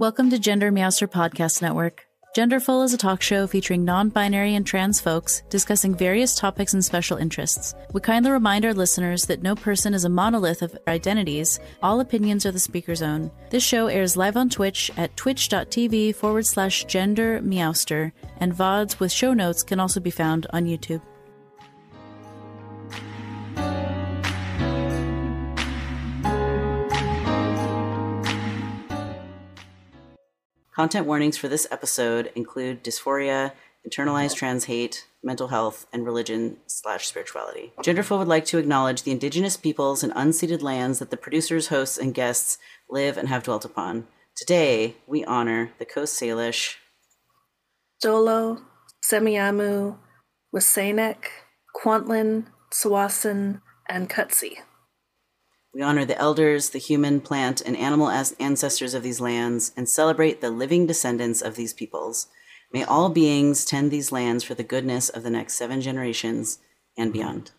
Welcome to Gender Meowster Podcast Network. Genderful is a talk show featuring non binary and trans folks discussing various topics and special interests. We kindly remind our listeners that no person is a monolith of identities, all opinions are the speaker's own. This show airs live on Twitch at twitch.tv forward slash gender meowster, and VODs with show notes can also be found on YouTube. Content warnings for this episode include dysphoria, internalized mm-hmm. trans hate, mental health, and religion slash spirituality. Genderful would like to acknowledge the indigenous peoples and unceded lands that the producers, hosts, and guests live and have dwelt upon. Today, we honor the Coast Salish, Dolo, Semiahmoo, Wasanek, Kwantlen, Tsawwassen, and Katzie. We honor the elders, the human, plant, and animal as- ancestors of these lands, and celebrate the living descendants of these peoples. May all beings tend these lands for the goodness of the next seven generations and beyond.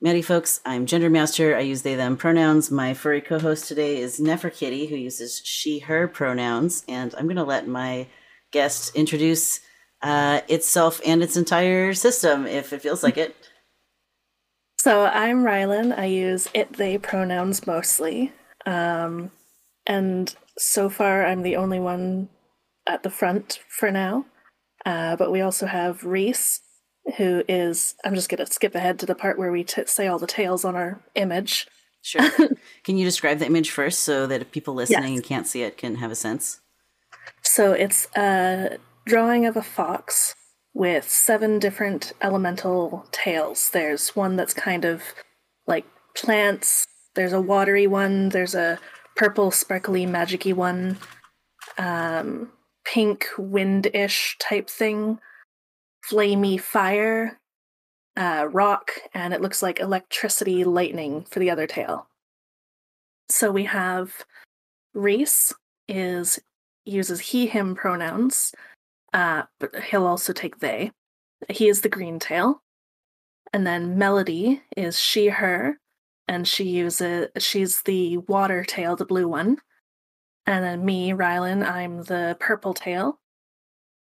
Maddie folks, I'm Gender Meowster. I use they, them pronouns. My furry co host today is Neferkitty, who uses she, her pronouns. And I'm going to let my guest introduce uh, itself and its entire system if it feels like it. So I'm Rylan. I use it, they pronouns mostly. Um, and so far, I'm the only one at the front for now. Uh, but we also have Reese, who is, I'm just going to skip ahead to the part where we t- say all the tales on our image. Sure. can you describe the image first so that if people listening Yes. and can't see it can have a sense? So it's a drawing of a fox with seven different elemental tails. There's one that's kind of like plants, there's a watery one, there's a purple, sparkly, magicy one, um, pink, wind-ish type thing, flamey fire, uh, rock, and it looks like electricity, lightning for the other tail. So we have Reese is uses he him pronouns, uh, but he'll also take they. He is the green tail. And then Melody is she her, and she uses she's the water tail, the blue one. And then me, Rylan, I'm the purple tail.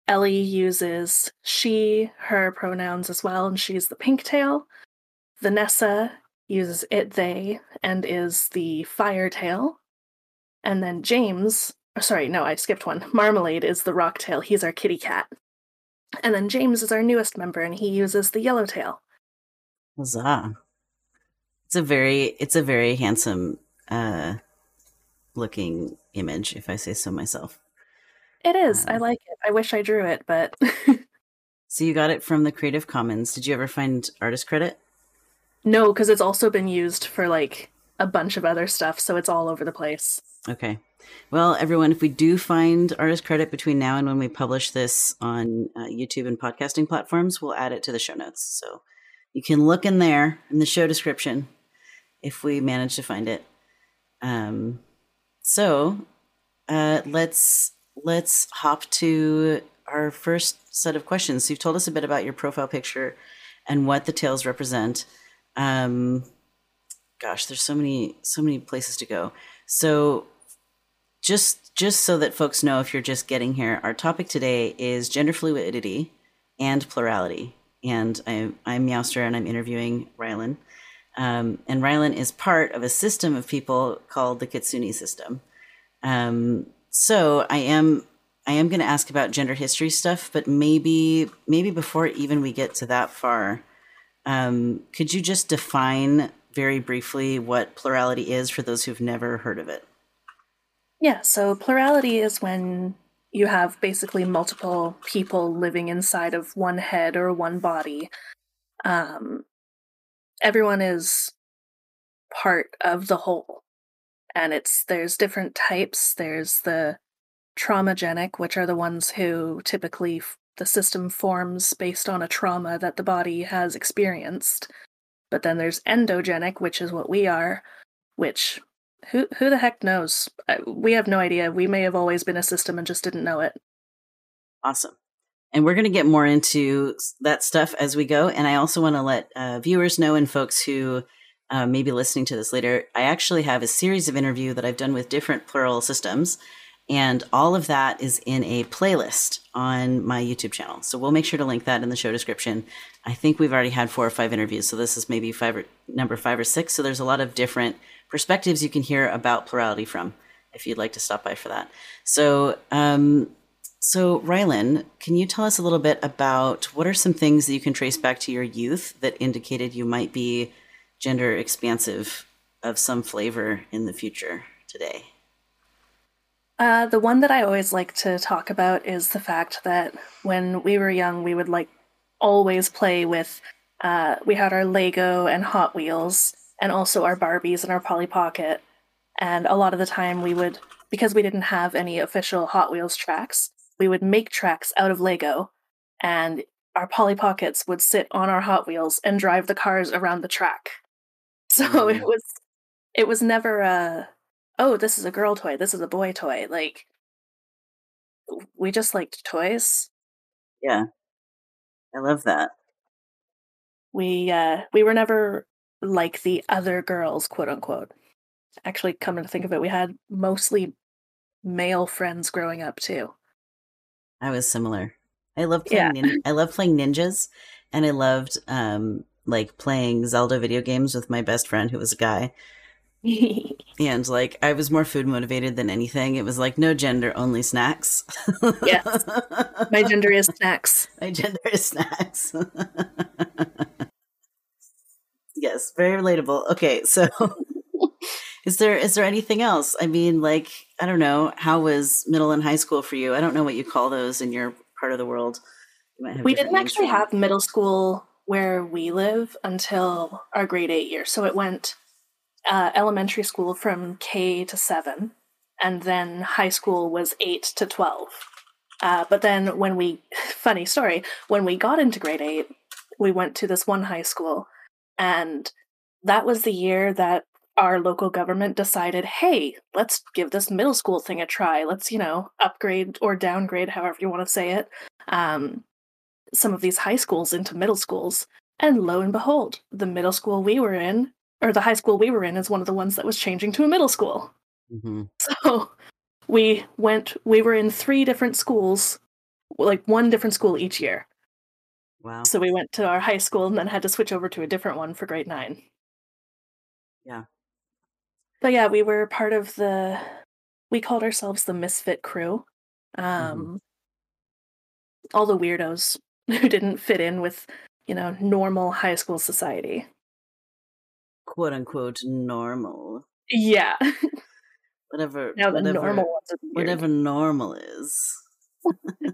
Ellie uses she, her pronouns as well, and she's the pink tail. Vanessa uses it, they, and is the fire tail. And then James, sorry, no, I skipped one. Marmalade is the rock tail. He's our kitty cat. And then James is our newest member, and he uses the yellow tail. Huzzah. It's a very it's a very handsome uh looking image, if I say so myself. It is. I Um, like it. I wish I drew it, but So you got it from the Creative Commons. Did you ever find artist credit? no, because it's also been used for like a bunch of other stuff, so it's all over the place. Okay. Well, everyone, if we do find artist credit between now and when we publish this on uh, YouTube and podcasting platforms, we'll add it to the show notes. So you can look in there in the show description if we manage to find it. Um, so uh, let's let's hop to our first set of questions. So you've told us a bit about your profile picture and what the tails represent. Um, gosh, there's so many so many places to go. So just just so that folks know if you're just getting here, our topic today is gender fluidity and plurality. And I, I'm Meowster and I'm interviewing Rylan. Um, and Rylan is part of a system of people called the Kitsune system. Um, so I am I am going to ask about gender history stuff, but maybe maybe before even we get to that far, um, could you just define very briefly what plurality is for those who've never heard of it? Yeah, so plurality is when you have basically multiple people living inside of one head or one body. Um, everyone is part of the whole. And it's there's different types. There's the traumagenic, which are the ones who typically f- the system forms based on a trauma that the body has experienced. But then there's endogenic, which is what we are, which who who the heck knows? We have no idea. We may have always been a system and just didn't know it. Awesome. And we're going to get more into that stuff as we go. And I also want to let uh, viewers know and folks who uh, may be listening to this later, I actually have a series of interview that I've done with different plural systems. And all of that is in a playlist on my YouTube channel. So we'll make sure to link that in the show description. I think we've already had four or five interviews. So this is maybe five or number five or six. So there's a lot of different perspectives you can hear about plurality from if you'd like to stop by for that. So, um, so Rylan, can you tell us a little bit about what are some things that you can trace back to your youth that indicated you might be gender expansive of some flavor in the future today? Uh, the one that I always like to talk about is the fact that when we were young, we would like always play with. Uh, we had our Lego and Hot Wheels, and also our Barbies and our Polly Pocket. And a lot of the time, we would, because we didn't have any official Hot Wheels tracks, we would make tracks out of Lego, and our Polly Pockets would sit on our Hot Wheels and drive the cars around the track. So mm. it was, it was never a oh, this is a girl toy, this is a boy toy. Like, we just liked toys. Yeah. I love that. We uh we were never like the other girls, quote unquote. Actually, coming to think of it, we had mostly male friends growing up too. I was similar. I loved playing yeah. nin- I loved playing ninjas and I loved um like playing Zelda video games with my best friend who was a guy and like I was more food motivated than anything. It was like no gender, only snacks. yes. My gender is snacks. My gender is snacks. yes, very relatable. Okay, so is there is there anything else? I mean, like, I don't know, how was middle and high school for you? I don't know what you call those in your part of the world. We didn't actually have middle school where we live until our grade eight year. So it went uh, elementary school from K to seven, and then high school was eight to 12. Uh, but then when we, funny story, when we got into grade eight, we went to this one high school, and that was the year that our local government decided, hey, let's give this middle school thing a try. Let's, you know, upgrade or downgrade, however you want to say it, um, some of these high schools into middle schools. And lo and behold, the middle school we were in or the high school we were in is one of the ones that was changing to a middle school. Mm-hmm. So we went, we were in three different schools, like one different school each year. Wow. So we went to our high school and then had to switch over to a different one for grade nine. Yeah. But yeah, we were part of the, we called ourselves the Misfit Crew. Mm-hmm. Um, mm-hmm. All the weirdos who didn't fit in with, you know, normal high school society quote unquote normal. Yeah. Whatever. Now the whatever, normal. Whatever normal is.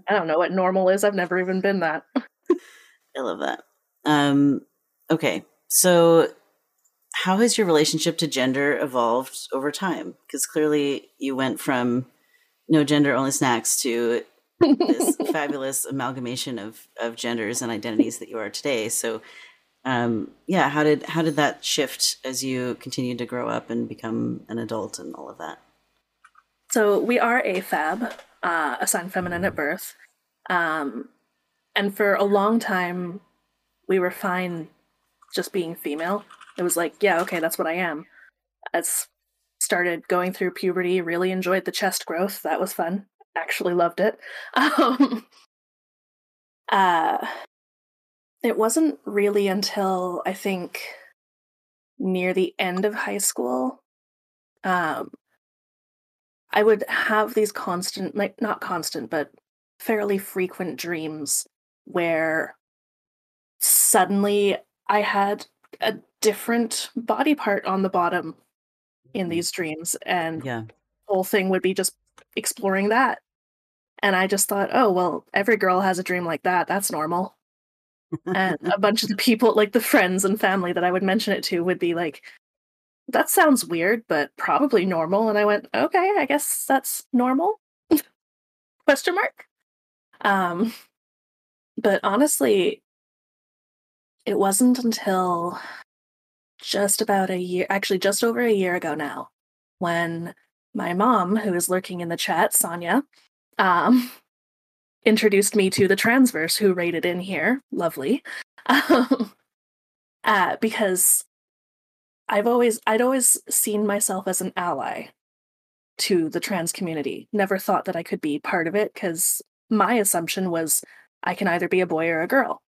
I don't know what normal is. I've never even been that. I love that. Um, okay, so how has your relationship to gender evolved over time? Because clearly you went from no gender only snacks to this fabulous amalgamation of of genders and identities that you are today. So um, yeah, how did how did that shift as you continued to grow up and become an adult and all of that? So we are AFAB, uh, assigned feminine at birth, um, and for a long time we were fine just being female. It was like, yeah, okay, that's what I am. As started going through puberty, really enjoyed the chest growth. That was fun. Actually loved it. Um, uh, it wasn't really until I think near the end of high school. Um, I would have these constant, like not constant, but fairly frequent dreams where suddenly I had a different body part on the bottom in mm-hmm. these dreams, and yeah. whole thing would be just exploring that. And I just thought, oh well, every girl has a dream like that. That's normal and a bunch of the people like the friends and family that i would mention it to would be like that sounds weird but probably normal. And i went okay i guess that's normal. Question mark. Um but honestly it wasn't until just about a year actually just over a year ago now when my mom who is lurking in the chat sonia um introduced me to the transverse who rated in here. Lovely. Um, uh, because I've always I'd always seen myself as an ally. to the trans community. Never thought that I could be part of it because my assumption was I can either be a boy or a girl.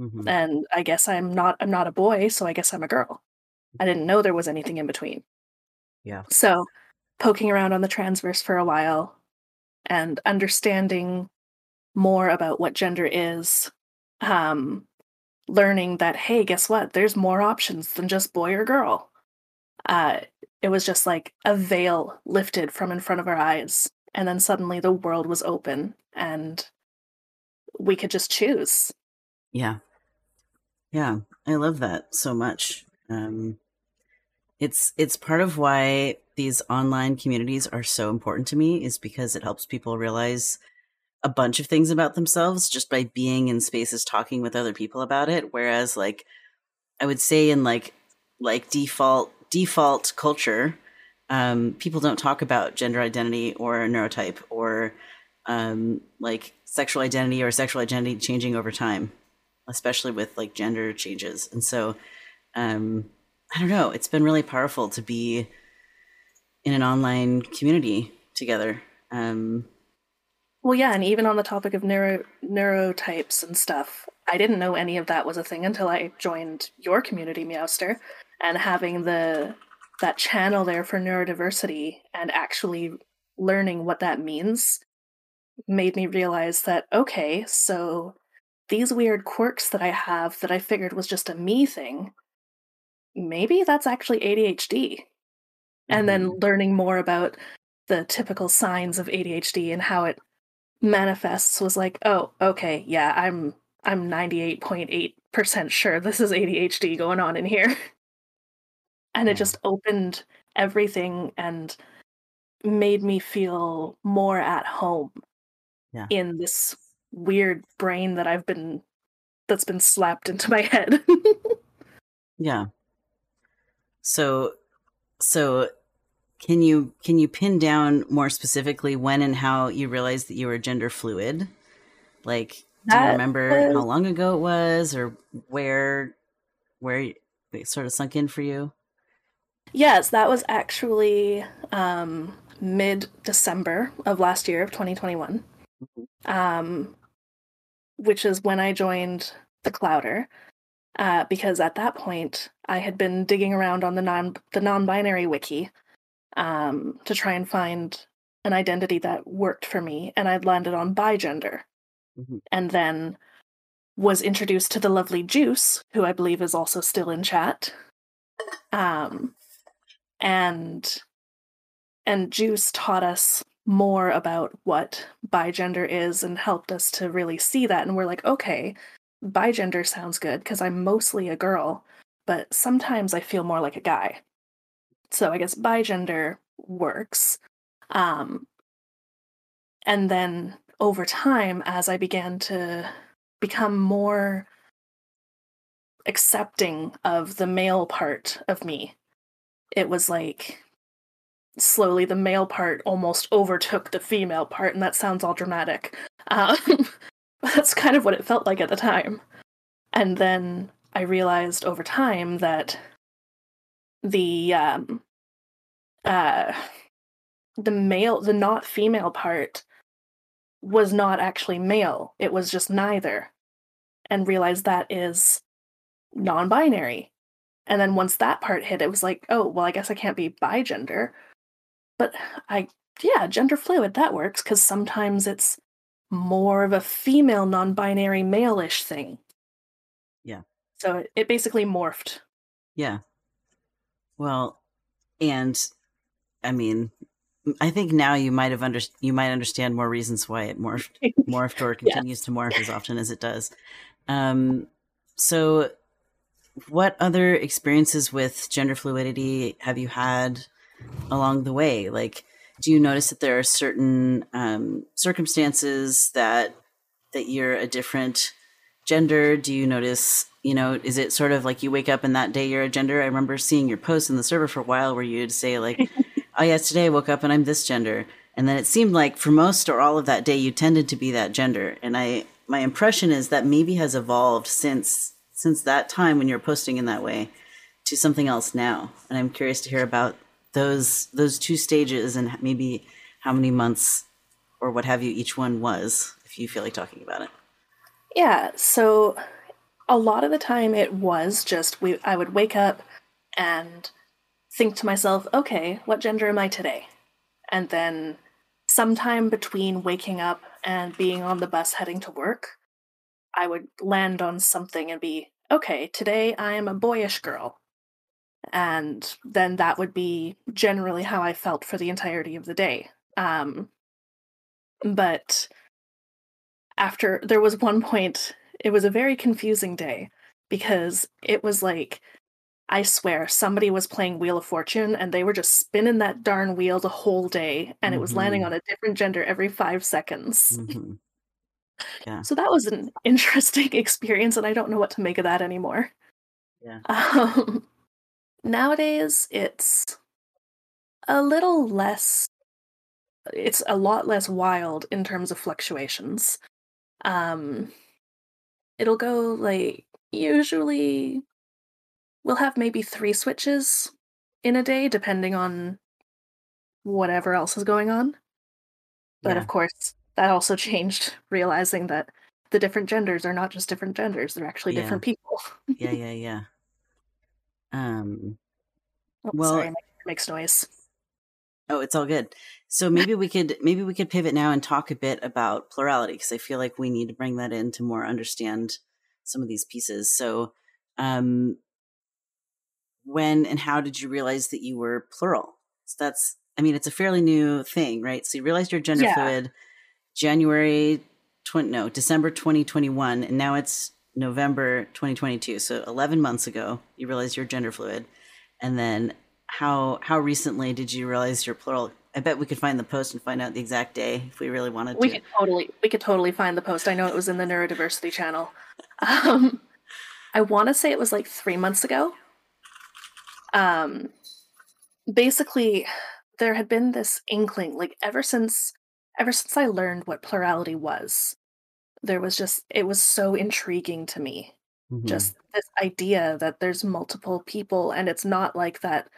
Mhm. And I guess I'm not I'm not a boy, so I guess I'm a girl. I didn't know there was anything in between. Yeah. So, poking around on the transverse for a while and understanding more about what gender is, um, learning that, hey, guess what? There's more options than just boy or girl. Uh, it was just like a veil lifted from in front of our eyes. And then suddenly the world was open and we could just choose. Yeah. Yeah. I love that so much. Um, it's it's part of why these online communities are so important to me is because it helps people realize a bunch of things about themselves just by being in spaces talking with other people about it whereas like i would say in like like default default culture um, people don't talk about gender identity or neurotype or um, like sexual identity or sexual identity changing over time especially with like gender changes and so um, I don't know. It's been really powerful to be in an online community together. Um, Well, yeah, and even on the topic of neuro neurotypes and stuff, I didn't know any of that was a thing until I joined your community, Meowster, and having the that channel there for neurodiversity and actually learning what that means made me realize that okay, so these weird quirks that I have that I figured was just a me thing, maybe that's actually ADHD. And then mm-hmm. learning more about the typical signs of ADHD and how it manifests was like, oh, okay, yeah, I'm I'm 98.8% sure this is ADHD going on in here. And it just opened everything and made me feel more at home Yeah. in this weird brain that I've been that's been slapped into my head. yeah. So, so can you can you pin down more specifically when and how you realized that you were gender fluid? Like, do you remember was- how long ago it was, or where where it sort of sunk in for you? Yes, that was actually um, mid December of last year of 2021, um, which is when I joined the Clouder. Uh, because at that point, I had been digging around on the non the non-binary wiki um, to try and find an identity that worked for me, and I'd landed on bigender, Mhm. and then was introduced to the lovely Juice, who I believe is also still in chat. Um, and and Juice taught us more about what bigender is and helped us to really see that and we're like okay bigender sounds good because i'm mostly a girl but sometimes i feel more like a guy so i guess bigender works um and then over time as i began to become more accepting of the male part of me it was like slowly the male part almost overtook the female part and that sounds all dramatic. Um, that's kind of what it felt like at the time. And then i realized over time that the um uh the male the not female part was not actually male it was just neither and realized that is non-binary and then once that part hit, it was like, oh, well, I guess I can't be bigender. But I, yeah, gender fluid, that works because sometimes it's more of a female non binary male ish thing. Yeah. So it, it basically morphed. Yeah. Well, and I mean, I think now you might have under you might understand more reasons why it morphed morphed or continues to morph as often as it does. Um, so, what other experiences with gender fluidity have you had along the way? Like, do you notice that there are certain um, circumstances that that you're a different gender? Do you notice, you know, is it sort of like you wake up and that day you're a gender? I remember seeing your posts in the server for a while where you'd say like, "Oh yes, today I woke up and I'm this gender," and then it seemed like for most or all of that day you tended to be that gender. And I, my impression is that maybe has evolved since since that time when you're posting in that way to something else now. And I'm curious to hear about those those two stages and maybe how many months or what have you each one was, if you feel like talking about it. Yeah, so a lot of the time it was just we I would wake up and think to myself, okay, what gender am I today? And then sometime between waking up and being on the bus heading to work, I would land on something and be, okay, today I am a boyish girl. And then that would be generally how I felt for the entirety of the day. Um, but after there was one point, it was a very confusing day because it was like I swear somebody was playing Wheel of Fortune and they were just spinning that darn wheel the whole day and mm-hmm. it was landing Mm-hmm. on a different gender every five seconds. Mhm. Yeah. So that was an interesting experience and I don't know what to make of that anymore. Yeah. Um, nowadays it's a little less it's a lot less wild in terms of fluctuations. Um it'll go like usually we'll have maybe 3 switches in a day depending on whatever else is going on. But Yeah. of course, that also changed realizing that the different genders are not just different genders, they're actually Yeah. different people. yeah, yeah, yeah. Um Oh, Well- sorry, computer makes noise. Oh, it's all good. So maybe we could maybe we could pivot now and talk a bit about plurality because I feel like we need to bring that in to more understand some of these pieces. So, um, when and how did you realize that you were plural? So that's I mean, it's a fairly new thing, right? So you realized you're gender Yeah. fluid January 20 no, December 2021 and now it's November 2022. So 11 months ago, you realized you're gender fluid. And then how how recently did you realize you're plural? I bet we could find the post and find out the exact day if we really wanted We to. could totally we could totally find the post. I know it was in the neurodiversity channel. Um I want to say it was like 3 months ago. Um basically there had been this inkling like ever since ever since I learned what plurality was. There was just it was so intriguing to me. Mhm. just this idea that there's multiple people and it's not like that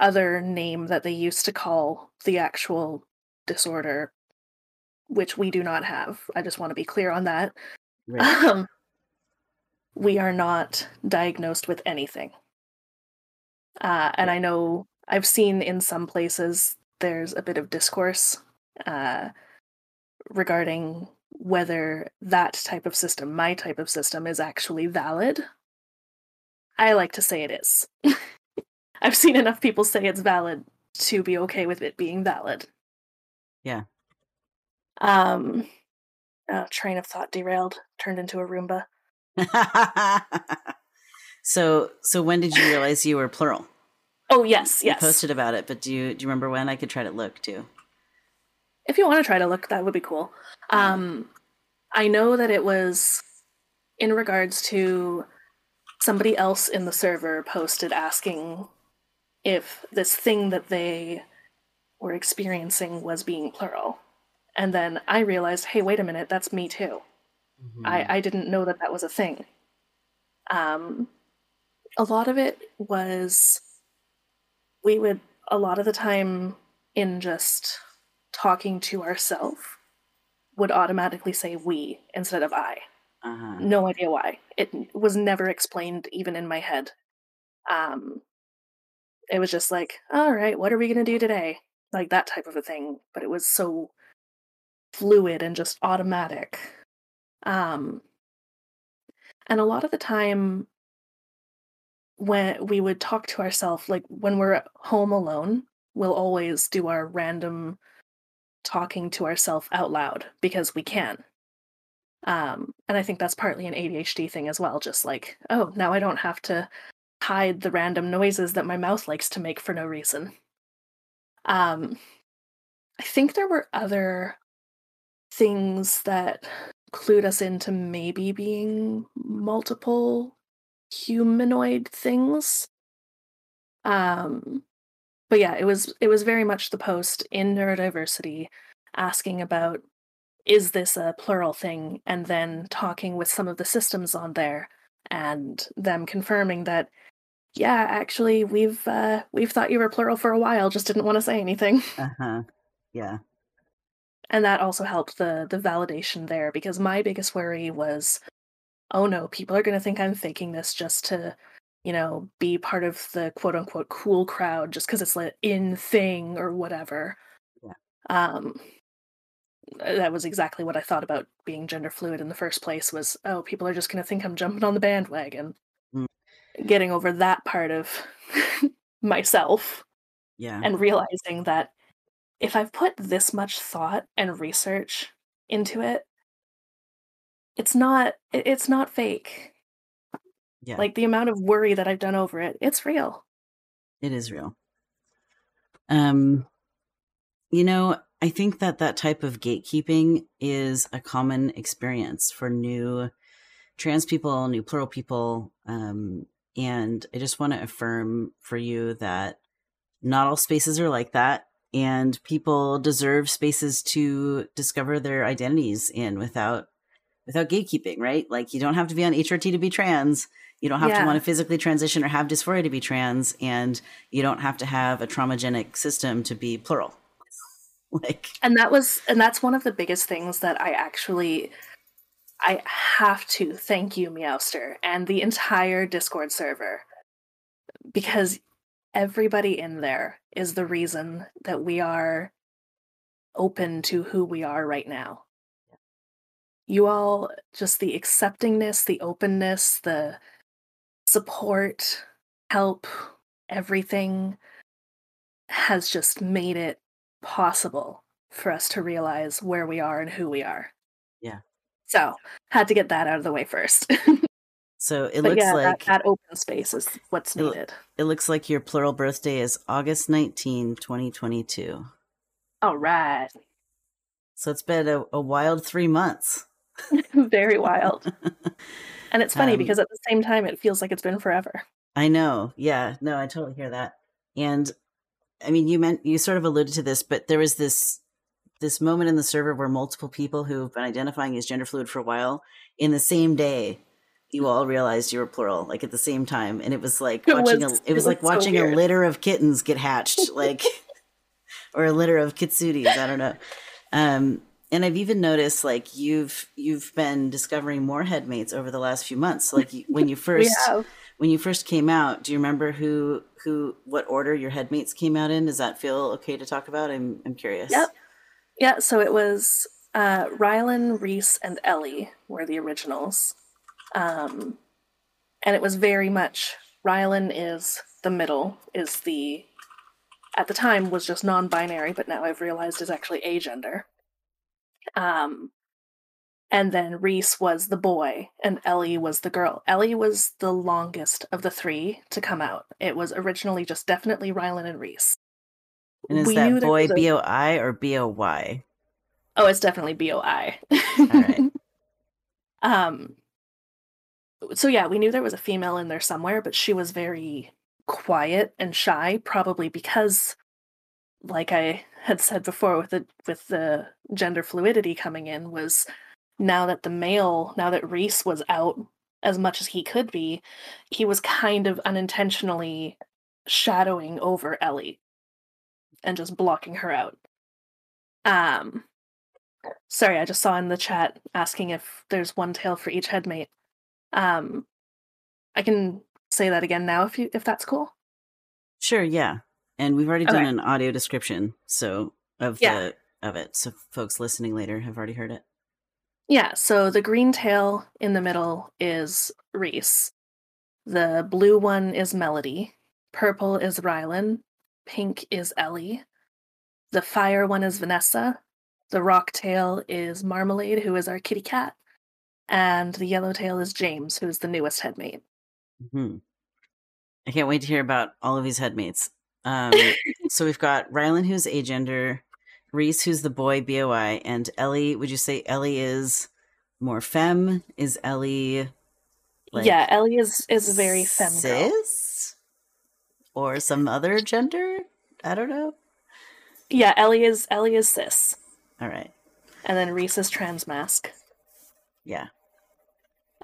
other name that they used to call the actual disorder which we do not have i just want to be clear on that Right. um, we are not diagnosed with anything uh, and i know i've seen in some places there's a bit of discourse uh, regarding whether that type of system, my type of system, is actually valid. I like to say it is. I've seen enough people say it's valid to be okay with it being valid. Yeah. Um, uh, train of thought derailed, turned into a Roomba. so so when did you realize you were plural? Oh yes, You yes. posted about it, but do you do you remember when? I could try to look too. if you want to try to look, that would be cool. Um, I know that it was in regards to somebody else in the server posted asking if this thing that they were experiencing was being plural. And then I realized, hey, wait a minute, that's me too. Mm-hmm. I, I didn't know that that was a thing. Um, a lot of it was we would a lot of the time in just talking to ourselves would automatically say we instead of I. uh-huh. No idea why. It was never explained even in my head. Um, it was just like, all right, what are we gonna do today? Like that type of a thing. But it was so fluid and just automatic. Um, and a lot of the time when we would talk to ourselves, like when we're home alone, we'll always do our random talking to ourselves out loud because we can. Um, and I think that's partly an ADHD thing as well. Just like, oh, now I don't have to hide the random noises that my mouth likes to make for no reason. Um, I think there were other things that clued us into maybe being multiple humanoid things. Um, but yeah, it was it was very much the post in neurodiversity asking about is this a plural thing and then talking with some of the systems on there and them confirming that yeah, actually, we've uh, we've thought you were plural for a while, just didn't want to say anything. Uh huh. Yeah. And that also helped the the validation there because my biggest worry was, oh no, people are going to think I'm faking this just to, you know, be part of the quote unquote cool crowd just because it's the in thing or whatever. Yeah. Um, that was exactly what I thought about being gender fluid in the first place. Was oh, people are just going to think I'm jumping on the bandwagon. Getting over that part of myself Yeah. and realizing that if I've put this much thought and research into it, it's not it's not fake. yeah. Like the amount of worry that I've done over it, it's real. It is real. Um, you know, I think that that type of gatekeeping is a common experience for new trans people, new plural people. Um, and I just want to affirm for you that not all spaces are like that. And people deserve spaces to discover their identities in without without gatekeeping, right? Like you don't have to be on HRT to be trans. You don't have to want to physically transition or have dysphoria to be trans, and you don't have to have a traumagenic system to be plural. like, And that was and that's one of the biggest things that I actually I have to thank you, Meowster, and the entire Discord server. Because everybody in there is the reason that we are open to who we are right now. You all, just the acceptingness, the openness, the support, help, everything has just made it possible for us to realize where we are and who we are. Yeah. So, had to get that out of the way first. so it looks yeah, like that, that open space is what's It needed. it looks like your plural birthday is August 19, 2022. All right. So it's been a, a wild three months. Very wild. And it's funny Um, because at the same time, it feels like it's been forever. I know. Yeah. No, I totally hear that. And I mean, you meant you sort of alluded to this, but there was this this moment in the server where multiple people who've been identifying as gender fluid for a while in the same day you all realized you were plural like at the same time. And it was like It watching was- a it was it like was so watching a litter of kittens get hatched like or a litter of kitsutis i don't know. Um and i've even noticed like you've you've been discovering more headmates over the last few months. Like you, when you first when you first came out do you remember who who what order your headmates came out in? Does that feel okay to talk about? I'm i'm curious. Yep. Yeah, so it was uh, Rylan, Reese, and Ellie were the originals. Um, and it was very much Rylan is the middle, is the, at the time was just non binary, but now I've realized is actually agender. Um, and then Reese was the boy, and Ellie was the girl. Ellie was the longest of the three to come out. It was originally just definitely Rylan and Reese. And is We that boy was a- b-o-i or b-o-y Oh, it's definitely BOI. All right. um so yeah, we knew there was a female in there somewhere, but she was very quiet and shy, probably because like I had said before with the with the gender fluidity coming in was now that the male, now that Reese was out as much as he could be, he was kind of unintentionally shadowing over Ellie and just blocking her out. Um Sorry, I just saw in the chat asking if there's one tail for each headmate. Um, I can say that again now if you if that's cool. Sure, yeah. And we've already done an audio description so of Yeah. the of it. So folks listening later have already heard it. Yeah, so the green tail in the middle is Reese. The blue one is Melody. Purple is Rylan. Pink is Ellie. The fire one is Vanessa. The rock tail is Marmalade, who is our kitty cat. And the yellow tail is James, who is the newest headmate. hmm I can't wait to hear about all of these headmates. Um, so we've got Rylan, who's agender, Reese, who's the boy, BOI, and Ellie. Would you say Ellie is more femme? Is Ellie like yeah, Ellie is is very femme girl. Or some other gender? I don't know. Yeah, Ellie is Ellie is cis, All right. and then Reese is trans mask. Yeah.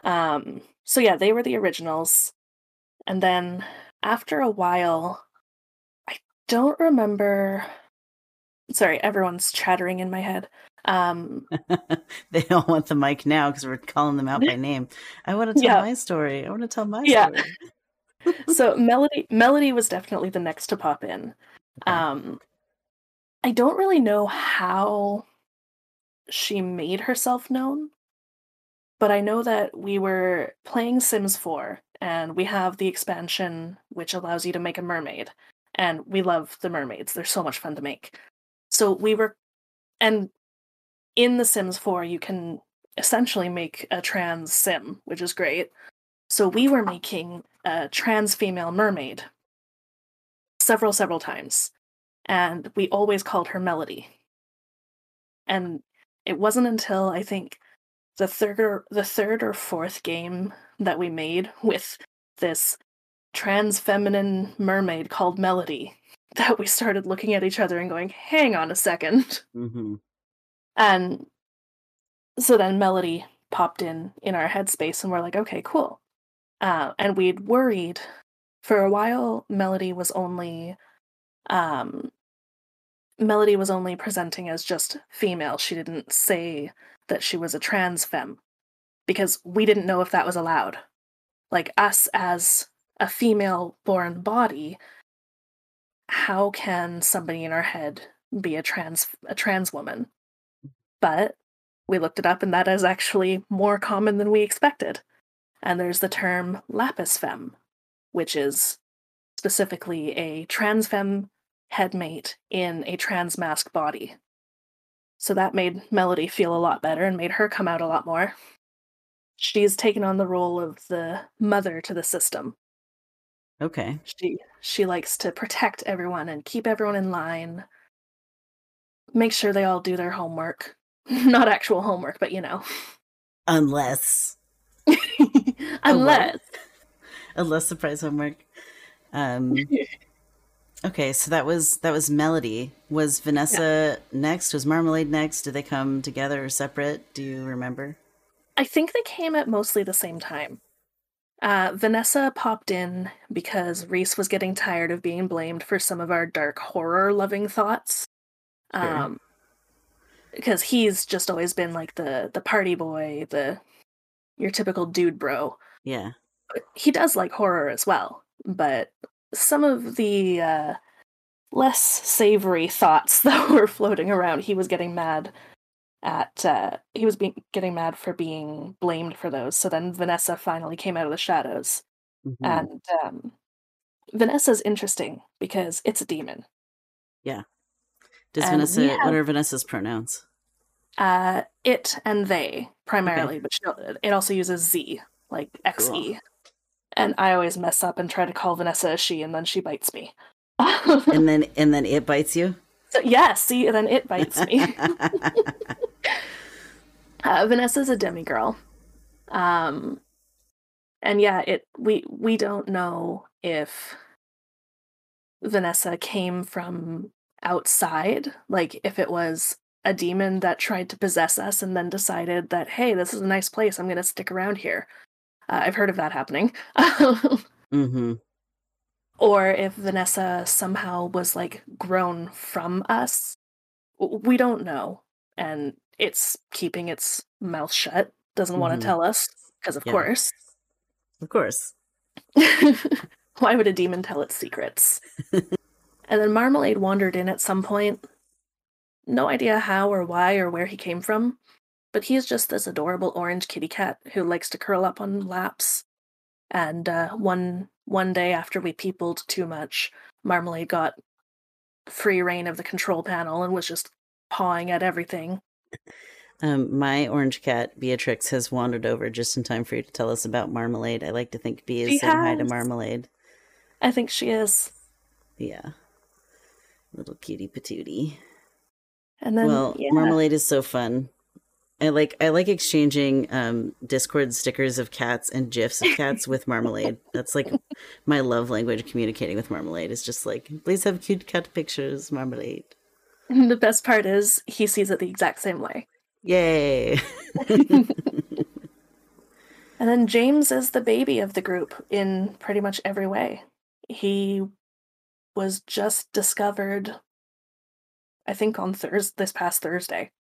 Um, so yeah, they were the originals, and then after a while, I don't remember. Sorry, everyone's chattering in my head. Um, they don't want the mic now because we're calling them out by name. I want to tell Yeah. my story. I want to tell my Yeah. story. So Melody Melody was definitely the next to pop in. Okay. Um I don't really know how she made herself known, but I know that we were playing Sims 4 and we have the expansion which allows you to make a mermaid. And we love the mermaids. They're so much fun to make. So we were and in the Sims 4 you can essentially make a trans sim, which is great. So we were making a trans female mermaid several, several times. And we always called her Melody. And it wasn't until I think the third or the third or fourth game that we made with this trans feminine mermaid called Melody that we started looking at each other and going, hang on a second. hmm And so then Melody popped in in our headspace, and we're like, okay, cool. Uh, and we'd worried for a while. Melody was only, um, Melody was only presenting as just female. She didn't say that she was a trans femme because we didn't know if that was allowed. Like us as a female born body, how can somebody in our head be a trans a trans woman? But we looked it up and that is actually more common than we expected. And there's the term lapis femme, which is specifically a trans femme headmate in a trans mask body. So that made Melody feel a lot better and made her come out a lot more. She's taken on the role of the mother to the system. Okay. She she likes to protect everyone and keep everyone in line. Make sure they all do their homework. Not actual homework, but you know. Unless, Unless unless surprise homework. Um. Okay, so that was that was Melody. Was Vanessa next? Was Marmalade next? Did they come together or separate? Do you remember? I think they came at mostly the same time. Uh, Vanessa popped in because Reese was getting tired of being blamed for some of our dark horror loving thoughts. Sure. Um, because he's just always been like the the party boy, the your typical dude bro. Yeah. He does like horror as well, but some of the uh, less savory thoughts that were floating around, he was getting mad at. Uh, he was being getting mad for being blamed for those. So then Vanessa finally came out of the shadows, Mhm. and um, Vanessa's interesting because it's a demon. Yeah. Does and Vanessa? we What are Vanessa's pronouns? Uh, it and they primarily, but she, it also uses Z, like XE. Cool. And I always mess up and try to call Vanessa a she, and then she bites me. And then and then it bites you. so, yeah, see, and then it bites me. uh, Vanessa's a demigirl. Um, and yeah, it we we don't know if Vanessa came from outside, like if it was a demon that tried to possess us and then decided that hey, this is a nice place, I'm going to stick around here. Uh, I've heard of that happening. mm-hmm. or if Vanessa somehow was like grown from us. We don't know. And it's keeping its mouth shut, doesn't want Mhm. to tell us, because of Yeah. course. Of course. Why would a demon tell its secrets? and then Marmalade wandered in at some point. No idea how or why or where he came from, but he's just this adorable orange kitty cat who likes to curl up on laps. And uh, one one day after we peopled too much, Marmalade got free reign of the control panel and was just pawing at everything. Um, my orange cat Beatrix has wandered over just in time for you to tell us about Marmalade. I like to think Bee is She saying hi to. Marmalade. I think she is. Yeah, little cutie patootie. And then well, yeah. Marmalade is so fun. I like I like exchanging um, Discord stickers of cats and gifs of cats with Marmalade. That's like my love language communicating with Marmalade. Is just like please have cute cat pictures, Marmalade. And the best part is he sees it the exact same way. Yay! And then James is the baby of the group in pretty much every way. he was just discovered, I think, on Thursday, this past Thursday.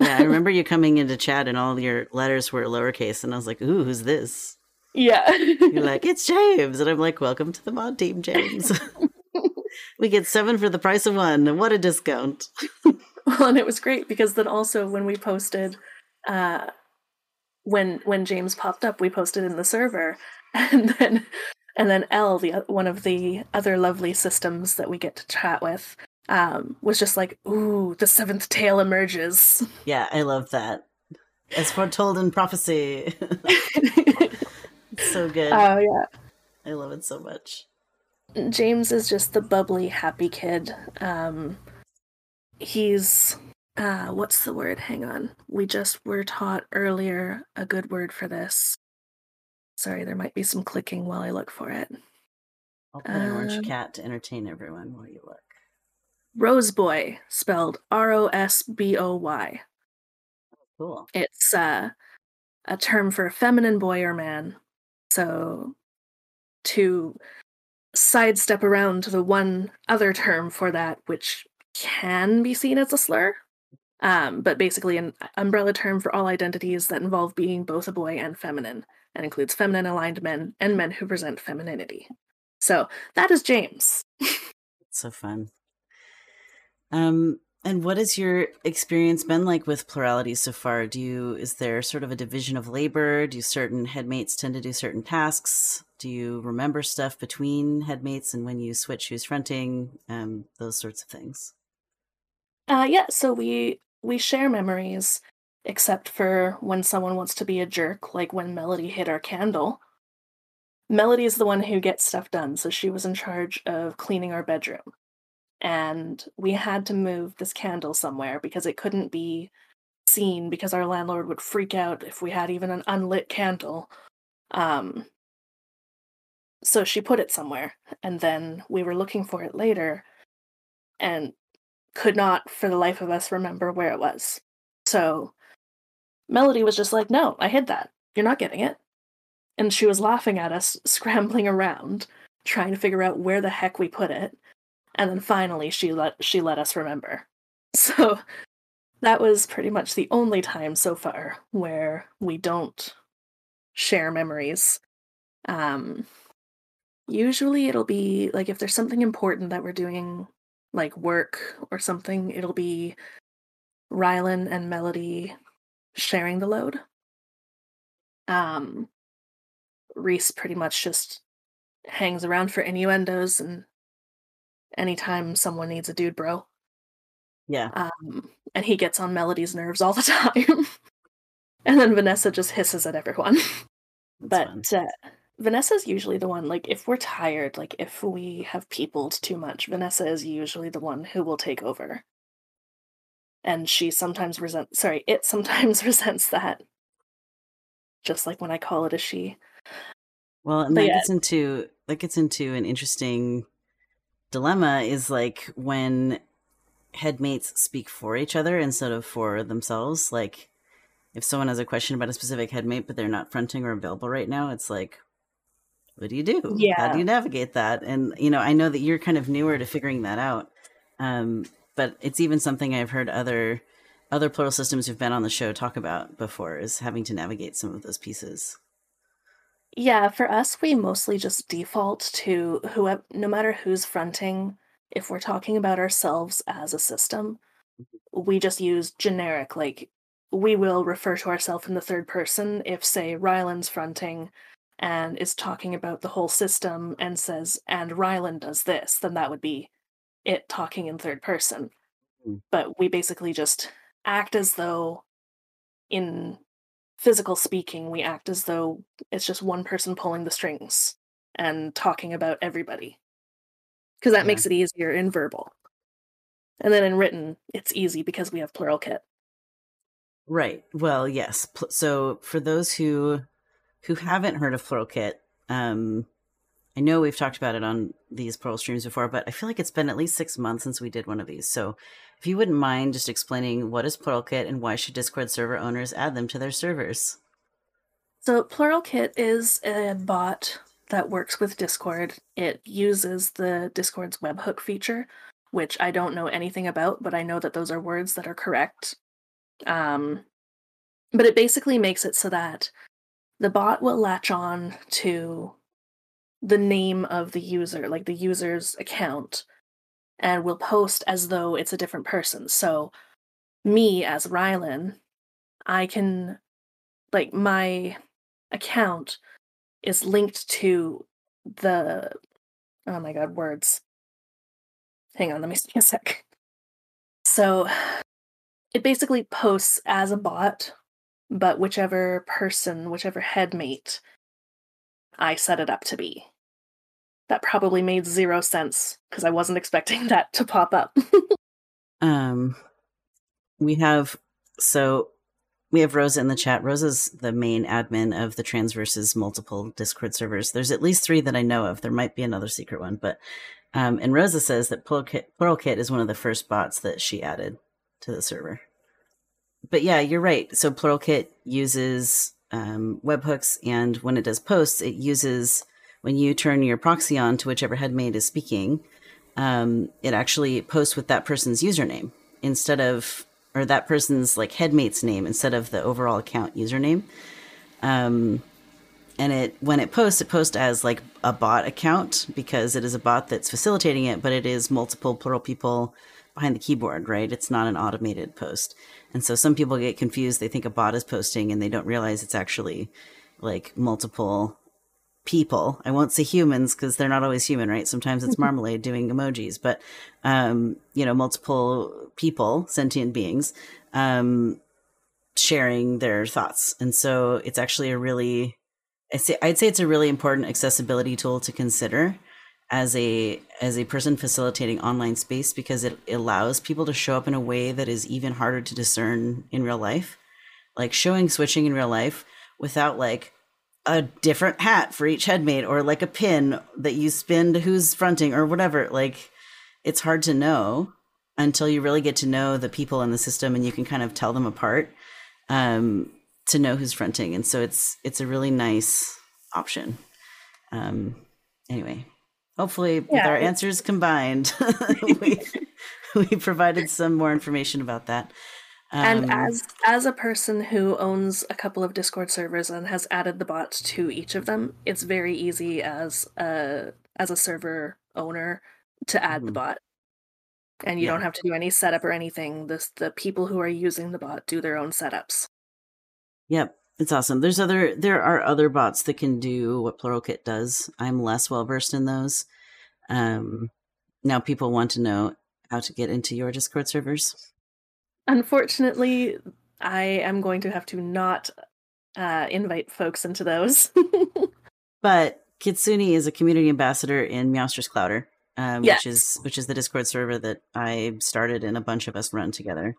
Yeah, I remember you coming into chat and all your letters were lowercase, and I was like, "Ooh, who's this?" Yeah. You're like, "It's James," and I'm like, "Welcome to the mod team, James." we get seven for the price of one. What a discount! well, and it was great because then also when we posted, uh, when when James popped up, we posted in the server, and then and then L, the one of the other lovely systems that we get to chat with, um, was just like, "Ooh, the seventh tail emerges." Yeah, I love that. As foretold in prophecy. so good. Oh yeah, I love it so much. James is just the bubbly, happy kid. Um, he's uh, what's the word? Hang on. We just were taught earlier a good word for this. Sorry, there might be some clicking while I look for it. I'll put an orange Um, cat to entertain everyone while you look. Roseboy, spelled R O S B O Y. Cool. It's uh, a term for a feminine boy or man. So to sidestep around the one other term for that, which can be seen as a slur, um, but basically an umbrella term for all identities that involve being both a boy and feminine, and includes feminine aligned men and men who present femininity. So that is James. It's so fun. Um, and what has your experience been like with plurality so far? Do you is there sort of a division of labor? Do certain headmates tend to do certain tasks? Do you remember stuff between headmates and when you switch who's fronting? Um, those sorts of things. Uh, yeah, so we we share memories, except for when someone wants to be a jerk, like when Melody hit our candle. Melody is the one who gets stuff done, so she was in charge of cleaning our bedroom. And we had to move this candle somewhere because it couldn't be seen because our landlord would freak out if we had even an unlit candle. Um so she put it somewhere and then we were looking for it later and could not for the life of us remember where it was. So Melody was just like, "No, I hid that. You're not getting it." And she was laughing at us, scrambling around, trying to figure out where the heck we put it. And then finally she let she let us remember. So that was pretty much the only time so far where we don't share memories. Um usually it'll be like if there's something important that we're doing like work or something, it'll be Rylan and Melody sharing the load. Um, Reese pretty much just hangs around for innuendos and anytime someone needs a dude bro. Yeah. Um, and he gets on Melody's nerves all the time. and then Vanessa just hisses at everyone. but uh, Vanessa's usually the one, like, if we're tired, like, if we have peopled too much, Vanessa is usually the one who will take over. And she sometimes resent, sorry, it sometimes resents that. Just like when I call it a she. Well, and But that yeah. gets into that gets into an interesting dilemma is like when headmates speak for each other instead of for themselves. Like if someone has a question about a specific headmate but they're not fronting or available right now, it's like what do you do? How Yeah. do you navigate that? And you know, I know that you're kind of newer to figuring that out. Um, but it's even something I've heard other other plural systems who've been on the show talk about before is having to navigate some of those pieces. Yeah, for us, we mostly just default to whoever, no matter who's fronting, if we're talking about ourselves as a system, we just use generic, like, we will refer to ourselves in the third person if, say, Rylan's fronting and is talking about the whole system and says, and Rylan does this, then that would be it talking in third person. Mm. But we basically just act as though, in physical speaking, we act as though it's just one person pulling the strings and talking about everybody. Because that Yeah. makes it easier in verbal. And then in written, it's easy because we have plural kit. Right. Well, yes. So for those who who haven't heard of Plural Kit, um, I know we've talked about it on these Plural streams before, but I feel like it's been at least six months since we did one of these. So if you wouldn't mind just explaining what is Plural Kit and why should Discord server owners add them to their servers? So plural kit is a bot that works with Discord. It uses the Discord's webhook feature, which I don't know anything about, but I know that those are words that are correct. Um, but it basically makes it so that the bot will latch on to the name of the user, like the user's account, and will post as though it's a different person. So, me as Rylan, I can, like, my account is linked to the, oh my god, words. Hang on, let me see a sec. So, it basically posts as a bot, but whichever person, whichever headmate I set it up to be. That probably made zero sense because I wasn't expecting that to pop up. um, we have so we have Rosa in the chat. Rosa's the main admin of the Transverse's multiple Discord servers. There's at least three that I know of. There might be another secret one, but um, and Rosa says that Pluralkit, Pluralkit is one of the first bots that she added to the server. But yeah, you're right. So Pluralkit uses um, webhooks, and when it does posts, it uses when you turn your proxy on to whichever headmate is speaking, um, it actually posts with that person's username instead of or that person's like headmate's name instead of the overall account username. Um, and it when it posts, it posts as like a bot account because it is a bot that's facilitating it, but it is multiple plural people behind the keyboard, right? It's not an automated post. And so some people get confused. They think a bot is posting and they don't realize it's actually like multiple people. I won't say humans because they're not always human, right? Sometimes it's marmalade doing emojis, but um, you know, multiple people, sentient beings, um, sharing their thoughts, and so it's actually a really, I say, I'd say it's a really important accessibility tool to consider as a as a person facilitating online space because it allows people to show up in a way that is even harder to discern in real life, like showing switching in real life without like a different hat for each headmate or like a pin that you spin to who's fronting or whatever. Like it's hard to know until you really get to know the people in the system and you can kind of tell them apart um, to know who's fronting. And so it's it's a really nice option. Um, anyway, hopefully yeah. with our answers combined, we, we provided some more information about that. Um, and as as a person who owns a couple of Discord servers and has added the bot to each of them, it's very easy as a as a server owner to add mm-hmm. the bot. And you yeah. don't have to do any setup or anything. This the people who are using the bot do their own setups. Yep. It's awesome. There's other there are other bots that can do what Pluralkit does. I'm less well versed in those. Um now people want to know how to get into your Discord servers. Unfortunately, I am going to have to not uh, invite folks into those. but Kitsune is a community ambassador in Meowster's Clowder, um, yes. which is which is the Discord server that I started and a bunch of us run together.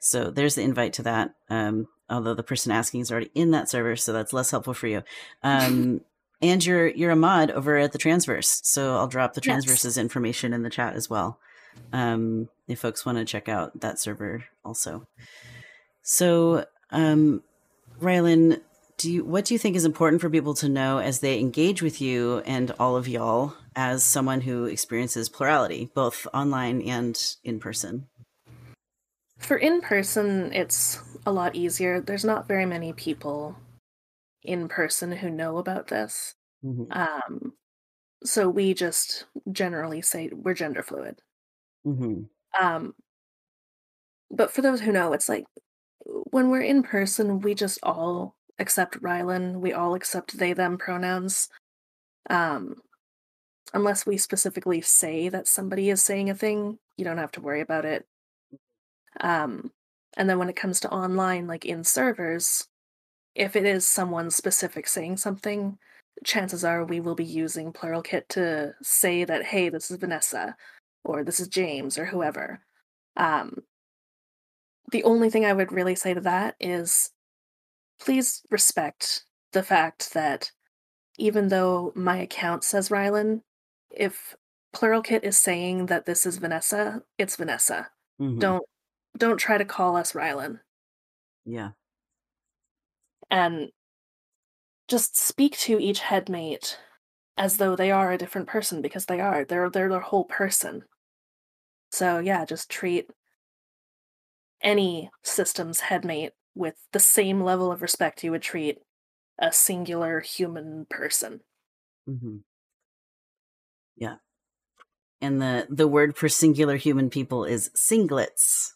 So there's the invite to that. Um, although the person asking is already in that server, so that's less helpful for you. Um, and you're you're a mod over at the Transverse, so I'll drop the Transverse's yes. information in the chat as well um, if folks want to check out that server also. So, um, Rylan, do you what do you think is important for people to know as they engage with you and all of y'all as someone who experiences plurality, both online and in person? For in person, it's a lot easier. There's not very many people in person who know about this. Mm-hmm. Um, so we just generally say we're gender fluid. Mm-hmm. Um, but for those who know, it's like when we're in person, we just all accept Rylan. We all accept they them pronouns. Um, unless we specifically say that somebody is saying a thing, you don't have to worry about it. Um, and then when it comes to online, like in servers, if it is someone specific saying something, chances are we will be using Pluralkit to say that, hey, this is Vanessa, or this is James or whoever. Um, the only thing I would really say to that is please respect the fact that even though my account says Rylan, if Pluralkit is saying that this is Vanessa, it's Vanessa. Mm-hmm. Don't don't try to call us Rylan. Yeah. And just speak to each headmate as though they are a different person because they are. They're they're their whole person. So yeah, just treat any system's headmate with the same level of respect you would treat a singular human person. hmm Yeah. And the the word for singular human people is singlets,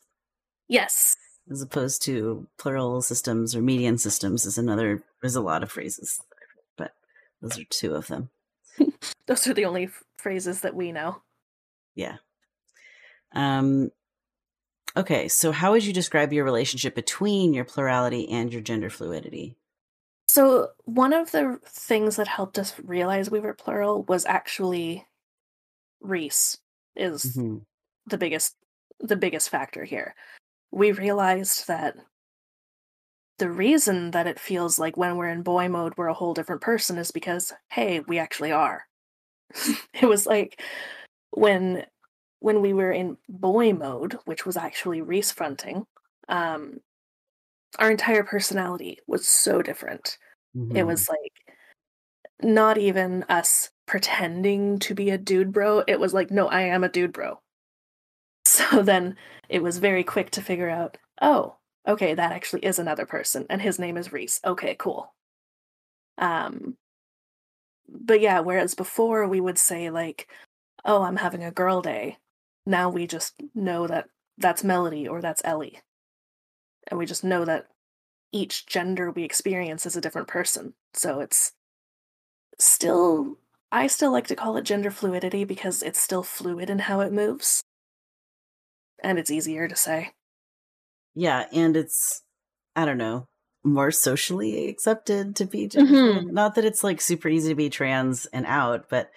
Yes. as opposed to plural systems or median systems. Is another. There's a lot of phrases, but those are two of them. Those are the only f- phrases that we know. Yeah. Um. Okay, so how would you describe your relationship between your plurality and your gender fluidity? So, one of the things that helped us realize we were plural was actually Reese is Mhm. the biggest the biggest factor here. We realized that the reason that it feels like when we're in boy mode we're a whole different person is because hey, we actually are. it was like when when we were in boy mode, which was actually Reese fronting, um our entire personality was so different. It Mhm. was like not even us pretending to be a dude bro. It was like, no, I am a dude bro. So then it was very quick to figure out, oh, okay, that actually is another person, and his name is Reese. Okay, cool. Um, but yeah, whereas before we would say like, oh, I'm having a girl day. Now we just know that that's Melody or that's Ellie, and we just know that each gender we experience is a different person. So it's still I still like to call it gender fluidity because it's still fluid in how it moves. And it's easier to say. Yeah, and it's I don't know more socially accepted to be gender Mhm. Not that it's like super easy to be trans and out, but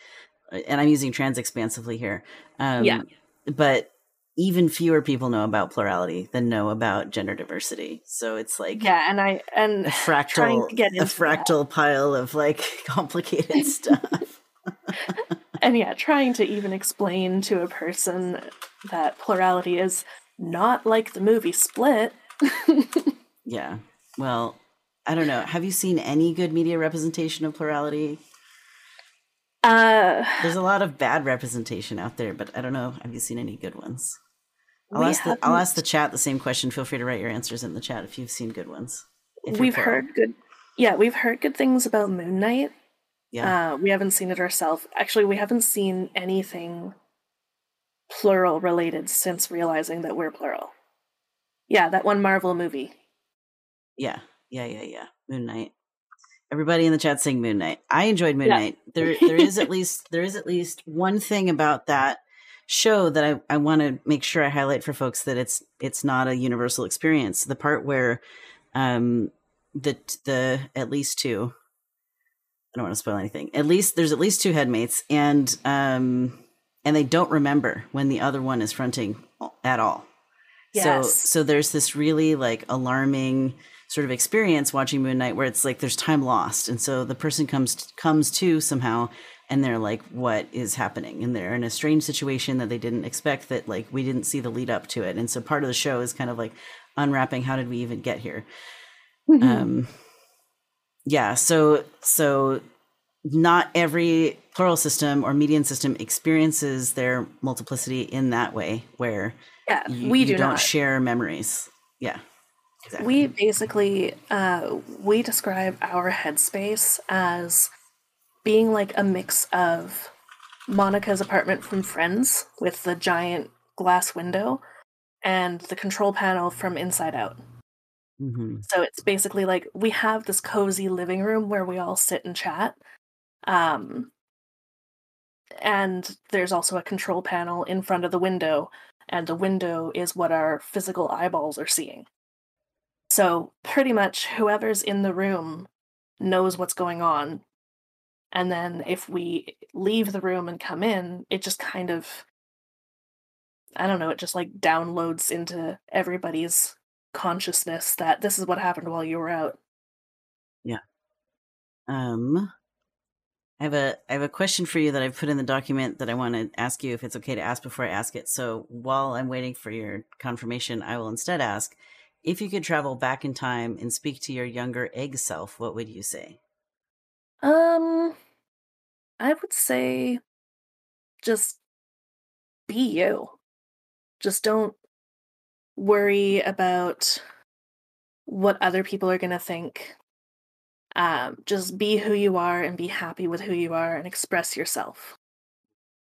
and I'm using trans expansively here. Um, Yeah. But even fewer people know about plurality than know about gender diversity. So it's like Yeah, and I and a trying fractal to get a into that. fractal pile of like complicated stuff. and yeah, trying to even explain to a person that plurality is not like the movie Split. yeah. Well, I don't know. Have you seen any good media representation of plurality? Uh There's a lot of bad representation out there, but I don't know. Have you seen any good ones? I'll ask the I'll ask the chat the same question. Feel free to write your answers in the chat if you've seen good ones. We've heard good yeah, we've heard good things about Moon Knight. Yeah. Uh, we haven't seen it ourselves. Actually, we haven't seen anything plural related since realizing that we're plural. Yeah, that one Marvel movie. Yeah, yeah, yeah, yeah. Moon Knight. Everybody in the chat saying Moon Knight. I enjoyed Moon Yeah. Knight. There, there is at least there is at least one thing about that show that I, I want to make sure I highlight for folks that it's it's not a universal experience. The part where um the the at least two I don't want to spoil anything. At least there's at least two headmates and um and they don't remember when the other one is fronting at all. Yes. So so there's this really like alarming sort of experience watching Moon Knight where it's like there's time lost, and so the person comes comes to somehow, and they're like, "What is happening?" And they're in a strange situation that they didn't expect. That like we didn't see the lead up to it, and so part of the show is kind of like unwrapping how did we even get here. Um, yeah. So so not every plural system or median system experiences their multiplicity in that way where yeah, you, we you do don't not. share memories. Yeah. Exactly. We basically uh, we describe our headspace as being like a mix of Monica's apartment from Friends with the giant glass window and the control panel from Inside Out. hmm So it's basically like we have this cozy living room where we all sit and chat. Um, and there's also a control panel in front of the window, and the window is what our physical eyeballs are seeing. So pretty much whoever's in the room knows what's going on. And then if we leave the room and come in, it just kind of I don't know, it just like downloads into everybody's consciousness that this is what happened while you were out. Yeah. Um, I have a I have a question for you that I've put in the document that I want to ask you if it's okay to ask before I ask it. So while I'm waiting for your confirmation, I will instead ask if you could travel back in time and speak to your younger egg self. What would you say? Um I would say just be you. Just don't worry about what other people are going to think. Um, just be who you are and be happy with who you are and express yourself.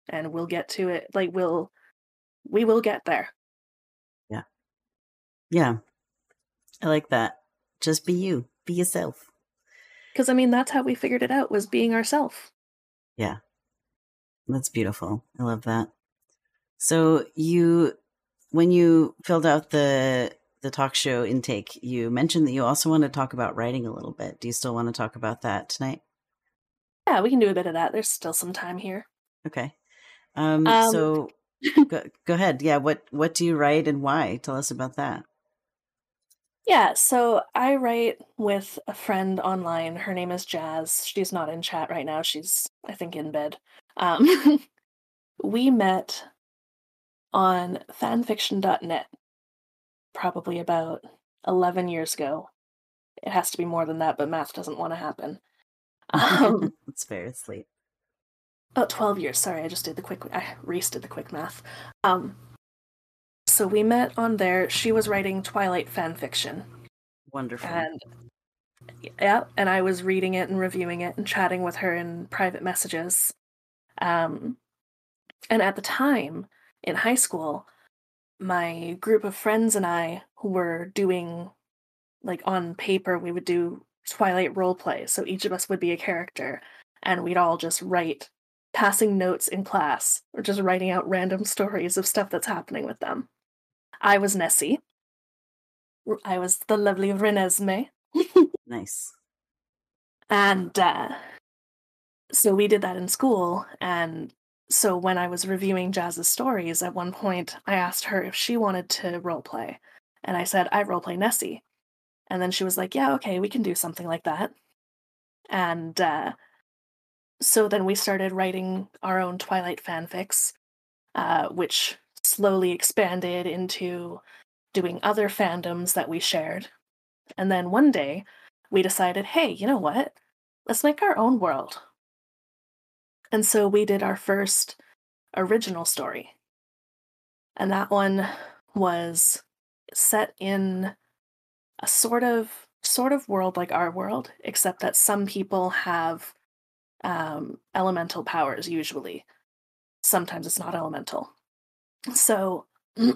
And we'll get to it. Like, we'll, we will get there. Yeah. Yeah. I like that. Just be you, be yourself. Because, I mean, that's how we figured it out was being ourselves. Yeah. That's beautiful. I love that. So you when you filled out the the talk show intake, you mentioned that you also want to talk about writing a little bit. Do you still want to talk about that tonight? Yeah, we can do a bit of that. There's still some time here. Okay. Um, um so go, go ahead. Yeah, what what do you write and why? Tell us about that. Yeah, so I write with a friend online. Her name is Jazz. She's not in chat right now. She's I think in bed. Um, we met on fanfiction.net probably about 11 years ago. It has to be more than that, but math doesn't want to happen. Um, it's fair. Late. Oh, 12 years. Sorry, I just did the quick, I rested the quick math. Um, so we met on there. She was writing Twilight fan fiction. Wonderful. And yeah, and I was reading it and reviewing it and chatting with her in private messages. Um, and at the time, in high school, my group of friends and I who were doing like on paper we would do Twilight role play. So each of us would be a character and we'd all just write passing notes in class or just writing out random stories of stuff that's happening with them. I was Nessie. I was the lovely Renesmee. nice. And uh, so we did that in school and so when I was reviewing Jazz's stories, at one point I asked her if she wanted to role play, and I said I role play Nessie, and then she was like, "Yeah, okay, we can do something like that." And uh, so then we started writing our own Twilight fanfics, uh, which slowly expanded into doing other fandoms that we shared. And then one day we decided, hey, you know what? Let's make our own world. And so we did our first original story. And that one was set in a sort of sort of world like our world, except that some people have um, elemental powers usually. Sometimes it's not elemental. So uh,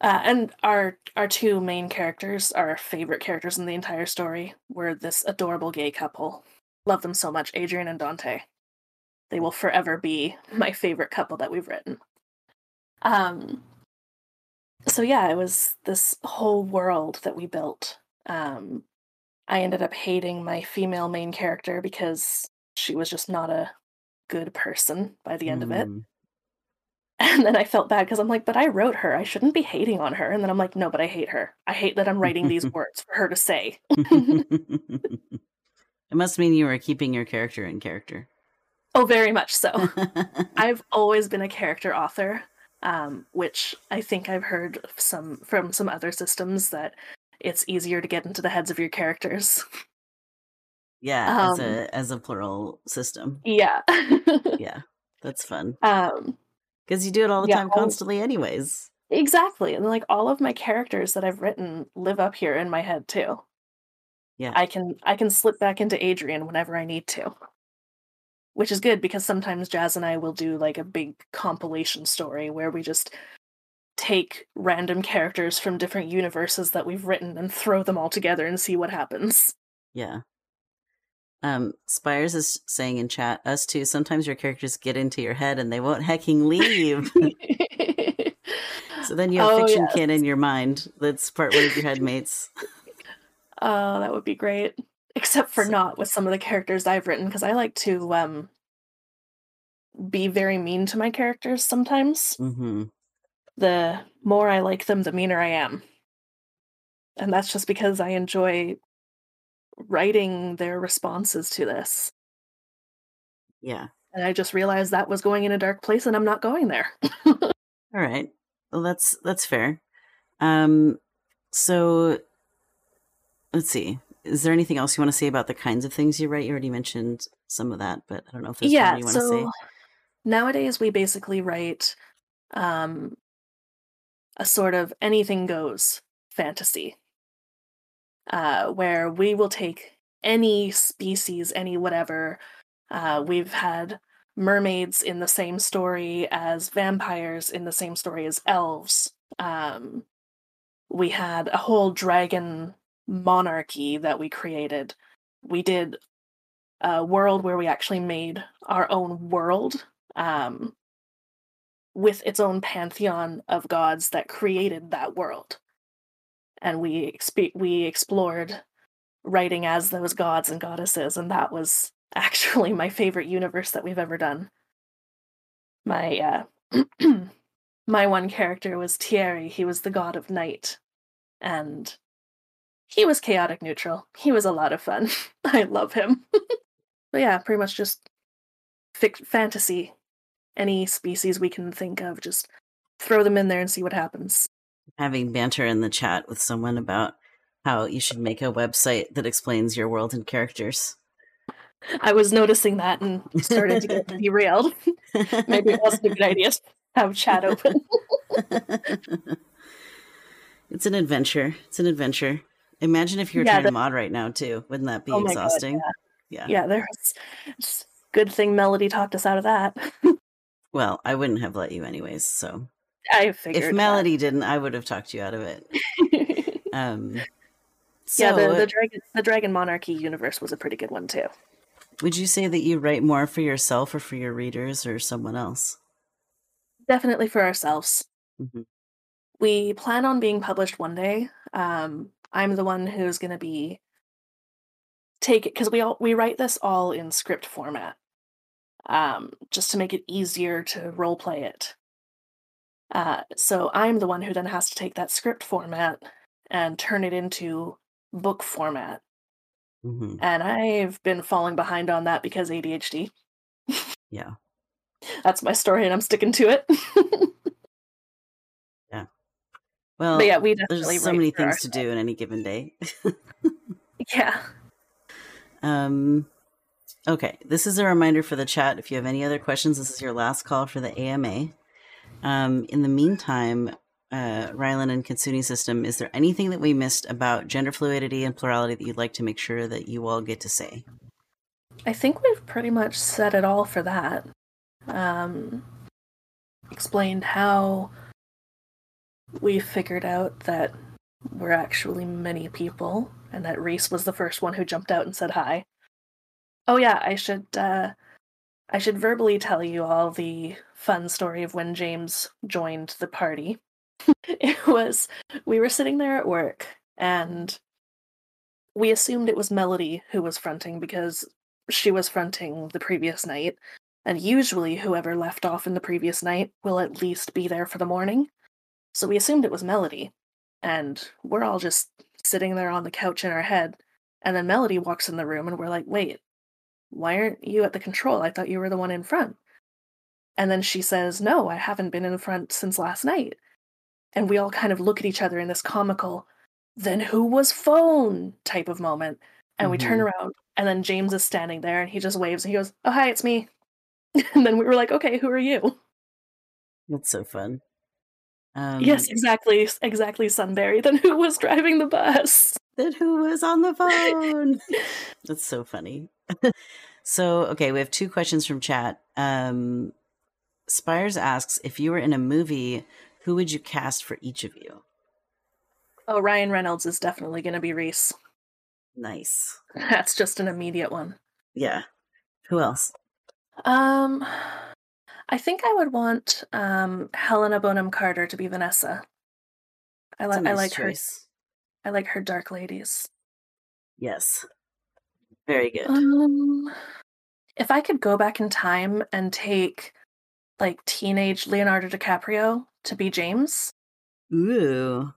and our our two main characters, our favorite characters in the entire story, were this adorable gay couple. Love them so much, Adrian and Dante they will forever be my favorite couple that we've written. Um, so yeah, it was this whole world that we built. Um, I ended up hating my female main character because she was just not a good person by the end mm. of it. And then I felt bad because I'm like, but I wrote her. I shouldn't be hating on her. And then I'm like, no, but I hate her. I hate that I'm writing these words for her to say. it must mean you were keeping your character in character. Oh, very much so. I've always been a character author, um, which I think I've heard some from some other systems that it's easier to get into the heads of your characters. Yeah, um, as a as a plural system. Yeah. yeah. That's fun. Um because you do it all the yeah, time constantly anyways. Exactly. And like all of my characters that I've written live up here in my head too. Yeah. I can I can slip back into Adrian whenever I need to which is good because sometimes Jazz and I will do like a big compilation story where we just take random characters from different universes that we've written and throw them all together and see what happens. Yeah. Um, Spires is saying in chat, us too, sometimes your characters get into your head and they won't hecking leave. so then you have oh, fiction yes. kid in your mind that's part one of your headmates. Oh, that would be great except for so. not with some of the characters I've written because I like to um be very mean to my characters sometimes. Mm-hmm. The more I like them, the meaner I am. And that's just because I enjoy writing their responses to this. Yeah. And I just realized that was going in a dark place and I'm not going there. All right. Well that's that's fair. Um so let's see is there anything else you want to say about the kinds of things you write? You already mentioned some of that, but I don't know if there's yeah, you want so to say. nowadays we basically write um, a sort of anything goes fantasy, uh, where we will take any species, any whatever. Uh, we've had mermaids in the same story as vampires in the same story as elves. Um, we had a whole dragon monarchy that we created. We did a world where we actually made our own world um, with its own pantheon of gods that created that world. And we exp- we explored writing as those gods and goddesses, and that was actually my favorite universe that we've ever done. My uh, my one character was Thierry. He was the god of night, and he was chaotic neutral. He was a lot of fun. I love him. but yeah, pretty much just fic- fantasy. Any species we can think of, just throw them in there and see what happens. Having banter in the chat with someone about how you should make a website that explains your world and characters. I was noticing that and started to get derailed. Maybe it wasn't a good idea to have chat open. it's an adventure. It's an adventure. Imagine if you were Yeah, trying to mod right now too. Wouldn't that be Oh my God, exhausting? yeah. yeah, there's it's good thing Melody talked us out of that. Well, I wouldn't have let you anyways. So I figured. if Melody didn't, I would have talked you out of it. Um, so, yeah, the, the dragon the dragon monarchy universe was a pretty good one too. would you say that you write more for yourself or for your readers or someone else? Definitely for ourselves. Mhm. We plan on being published one day. Um, I'm the one who's going to be take it because we all we write this all in script format, um, just to make it easier to role play it. Uh, so I'm the one who then has to take that script format and turn it into book format. hmm And I've been falling behind on that because ADHD. Yeah. That's my story, and I'm sticking to it. Yeah. Well, but yeah, we definitely there's so many things to do in any given day. Yeah. Um, okay, this is a reminder for the chat. If you have any other questions, this is your last call for the AMA. Um, in the meantime, uh, Rylan and Kitsune system, is there anything that we missed about gender fluidity and plurality that you'd like to make sure that you all get to say? I think we've pretty much said it all for that. Um, explained how we figured out that we're actually many people and that Reese was the first one who jumped out and said hi. Oh yeah, I should uh I should verbally tell you all the fun story of when James joined the party. it was we were sitting there at work and we assumed it was Melody who was fronting because she was fronting the previous night, and usually whoever left off in the previous night will at least be there for the morning. So we assumed it was Melody, and we're all just sitting there on the couch in our head, and then Melody walks in the room, and we're like, wait, why aren't you at the control? I thought you were the one in front. And then she says, no, I haven't been in front since last night. And we all kind of look at each other in this comical, then who was phone type of moment. And we turn Mhm. around, and then James is standing there, and he just waves, and he goes, "Oh hi, it's me." And then we were like, "Okay, who are you?" That's so fun. Um, yes, exactly, exactly, Sunbury. Then who was driving the bus? Then who was on the phone? That's so funny. so, okay, we have two questions from chat. Um, Spires asks if you were in a movie, who would you cast for each of you? Oh, Ryan Reynolds is definitely going to be Reese. Nice. That's just an immediate one. Yeah. Who else? Um, I think I would want um Helena Bonham Carter to be Vanessa. I like I nice like her. I like her dark ladies. Yes. Very good. Um, if I could go back in time and take like teenage Leonardo DiCaprio to be James, Ooh.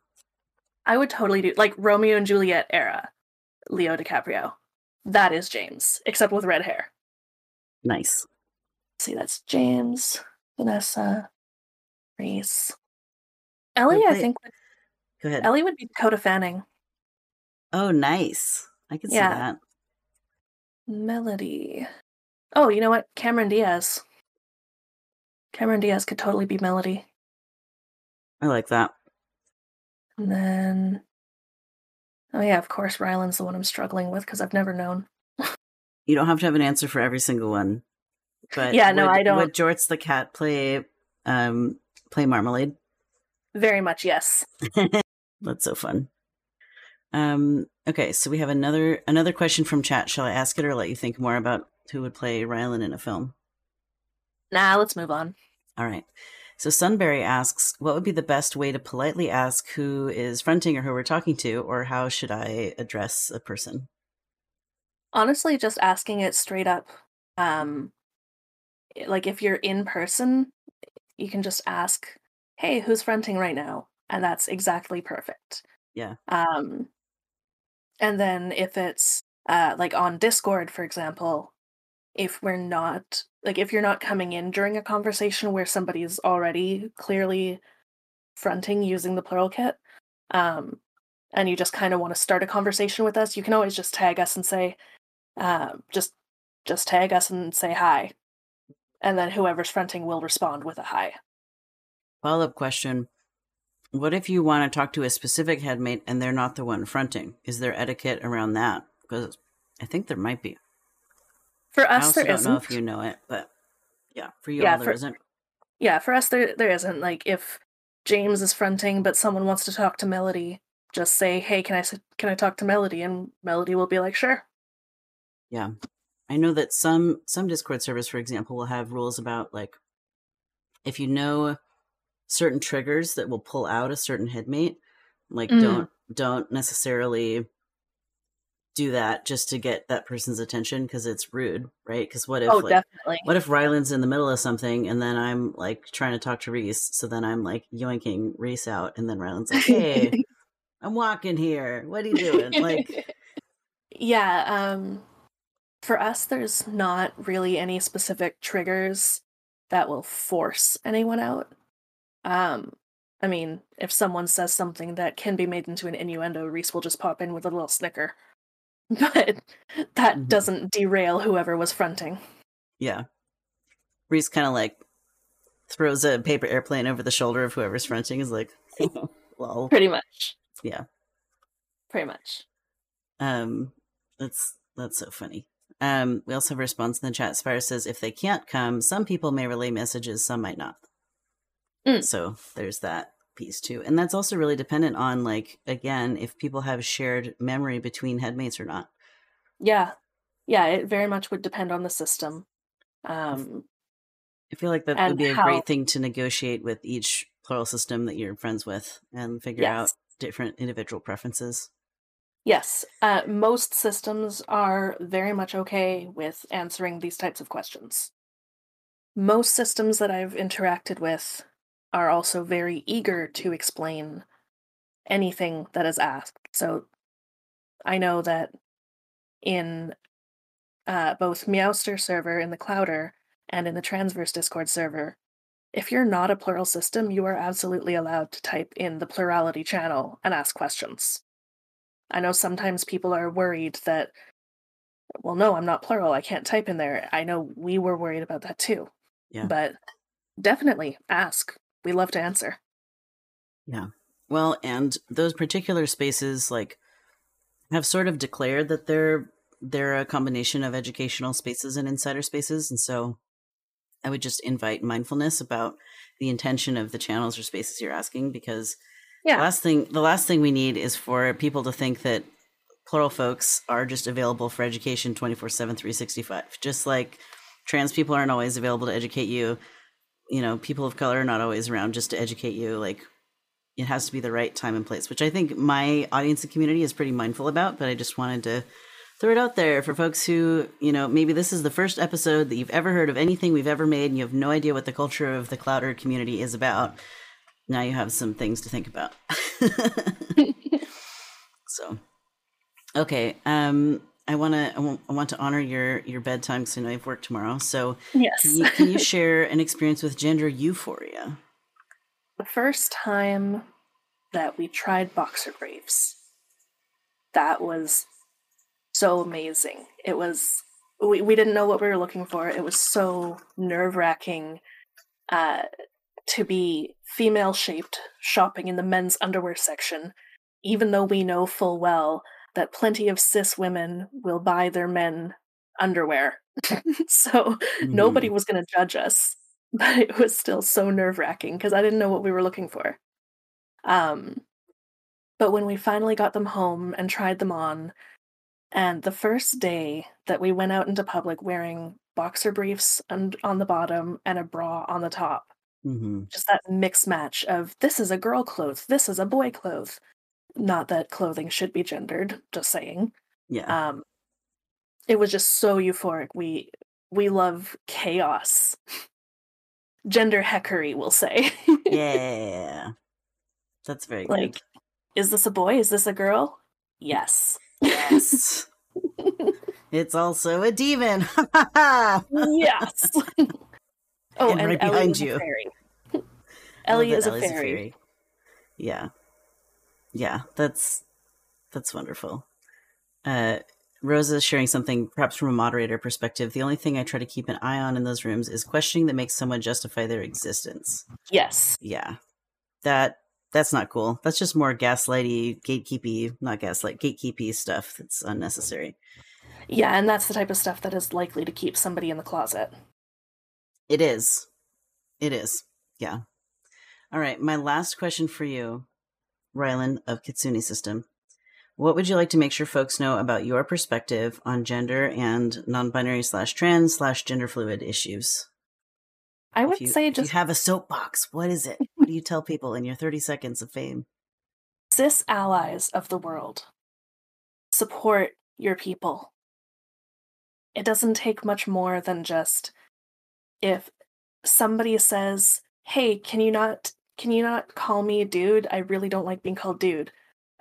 I would totally do like Romeo and Juliet era Leo DiCaprio. That is James, except with red hair. Nice. see, that's James, Vanessa, Reese. Ellie, I think Go ahead. Ellie would be Dakota Fanning. Oh, nice. I can Yeah. see that. Melody. Oh, you know what? Cameron Diaz. Cameron Diaz could totally be Melody. I like that. And then, oh yeah, of course, Rylan's the one I'm struggling with because I've never known. You don't have to have an answer for every single one. But Yeah, no, would, I don't- Would Jorts the cat play um play Marmalade? Very much, yes. That's so fun. Um okay, so we have another another question from chat. Shall I ask it or let you think more about who would play Rylan in a film? Nah, let's move on. All right. So Sunberry asks, what would be the best way to politely ask who is fronting or who we're talking to, or how should I address a person? Honestly, just asking it straight up. Um, like if you're in person, you can just ask, "Hey, who's fronting right now?" And that's exactly perfect. Yeah. Um, and then if it's uh like on Discord, for example, if we're not like if you're not coming in during a conversation where somebody's already clearly fronting using the plural kit, um, and you just kind of want to start a conversation with us, you can always just tag us and say, uh, just just tag us and say hi, and then whoever's fronting will respond with a hi. Follow up question. What if you want to talk to a specific headmate and they're not the one fronting? Is there etiquette around that? Because I think there might be. For I us, also there don't know isn't. if you know it, but yeah, for you Yeah, all there for- not Yeah, for us, there there isn't. Like if James is fronting, but someone wants to talk to Melody, just say, "Hey, can I can I talk to Melody?" And Melody will be like, "Sure." Yeah. I know that some some Discord servers, for example, will have rules about like if you know certain triggers that will pull out a certain headmate, like Mm. don't don't necessarily do that just to get that person's attention because it's rude, right? Because what if oh, like definitely. what if Rylan's in the middle of something and then I'm like trying to talk to Reese, so then I'm like yoinking Reese out, and then Rylan's like, "Hey, I'm walking here. What are you doing?" Like, yeah, um for us there's not really any specific triggers that will force anyone out. Um I mean, if someone says something that can be made into an innuendo, Reese will just pop in with a little snicker. But that Mhm. doesn't derail whoever was fronting. Yeah. Reese kind of like throws a paper airplane over the shoulder of whoever's fronting is like, lol. Pretty much. Yeah. Pretty much. Um, that's that's so funny. Um, we also have a response in the chat. Spire says if they can't come, some people may relay messages, some might not. Mm. So there's that piece too, and that's also really dependent on like again if people have shared memory between headmates or not. Yeah. Yeah, it very much would depend on the system. Um I feel like that would be a how- great thing to negotiate with each plural system that you're friends with and figure out different individual preferences. yes, uh most systems are very much okay with answering these types of questions. Most systems that I've interacted with are also very eager to explain anything that is asked. So I know that in uh, both Meowster server in the Clowder and in the Transverse Discord server, if you're not a plural system, you are absolutely allowed to type in the plurality channel and ask questions. I know sometimes people are worried that, well, no, I'm not plural. I can't type in there. I know we were worried about that too. Yeah. But definitely ask. We love to answer. Yeah. Well, and those particular spaces like have sort of declared that they're they're a combination of educational spaces and insider spaces, and so I would just invite mindfulness about the intention of the channels or spaces you're asking because Yeah. the last thing the last thing we need is for people to think that plural folks are just available for education 24/7 365 just like trans people aren't always available to educate you you know people of color are not always around just to educate you like it has to be the right time and place which i think my audience and community is pretty mindful about but i just wanted to throw it out there for folks who you know maybe this is the first episode that you've ever heard of anything we've ever made and you have no idea what the culture of the cloud clowder community is about. Now you have some things to think about. So okay um i want to I want- to honor your your bedtime because i know you have work tomorrow so Yes. can you, can you share an experience with gender euphoria the first time that we tried boxer briefs, that was so amazing. It was we, we didn't know what we were looking for. It was so nerve wracking uh, to be female shaped shopping in the men's underwear section, even though we know full well that plenty of cis women will buy their men underwear. so mm-hmm. nobody was going to judge us, but it was still so nerve wracking because I didn't know what we were looking for. Um, but when we finally got them home and tried them on, and the first day that we went out into public wearing boxer briefs and on the bottom and a bra on the top, mm-hmm. just that mixed match of this is a girl clothes, this is a boy clothes. Not that clothing should be gendered, just saying. Yeah. Um, it was just so euphoric. We we love chaos. Gender heckery, we'll say. yeah. That's very like, good. is this a boy? Is this a girl? Yes. Yes. it's also a demon. yes. oh, and, and right Ellie behind you. Ellie is a fairy. a fairy. Yeah. Yeah, that's that's wonderful. Uh Rosa is sharing something perhaps from a moderator perspective. The only thing I try to keep an eye on in those rooms is questioning that makes someone justify their existence. Yes. Yeah. That that's not cool. That's just more gaslighty, gatekeepy, not gaslight, gatekeepy stuff that's unnecessary. Yeah, and that's the type of stuff that is likely to keep somebody in the closet. It is. It is. Yeah. All right, my last question for you, Rylan of Kitsune System. What would you like to make sure folks know about your perspective on gender and non-binary slash trans slash gender fluid issues? I would you, say just you have a soapbox. What is it? what do you tell people in your 30 seconds of fame? Cis allies of the world, support your people. It doesn't take much more than just if somebody says, "Hey, can you not can you not call me dude? I really don't like being called dude."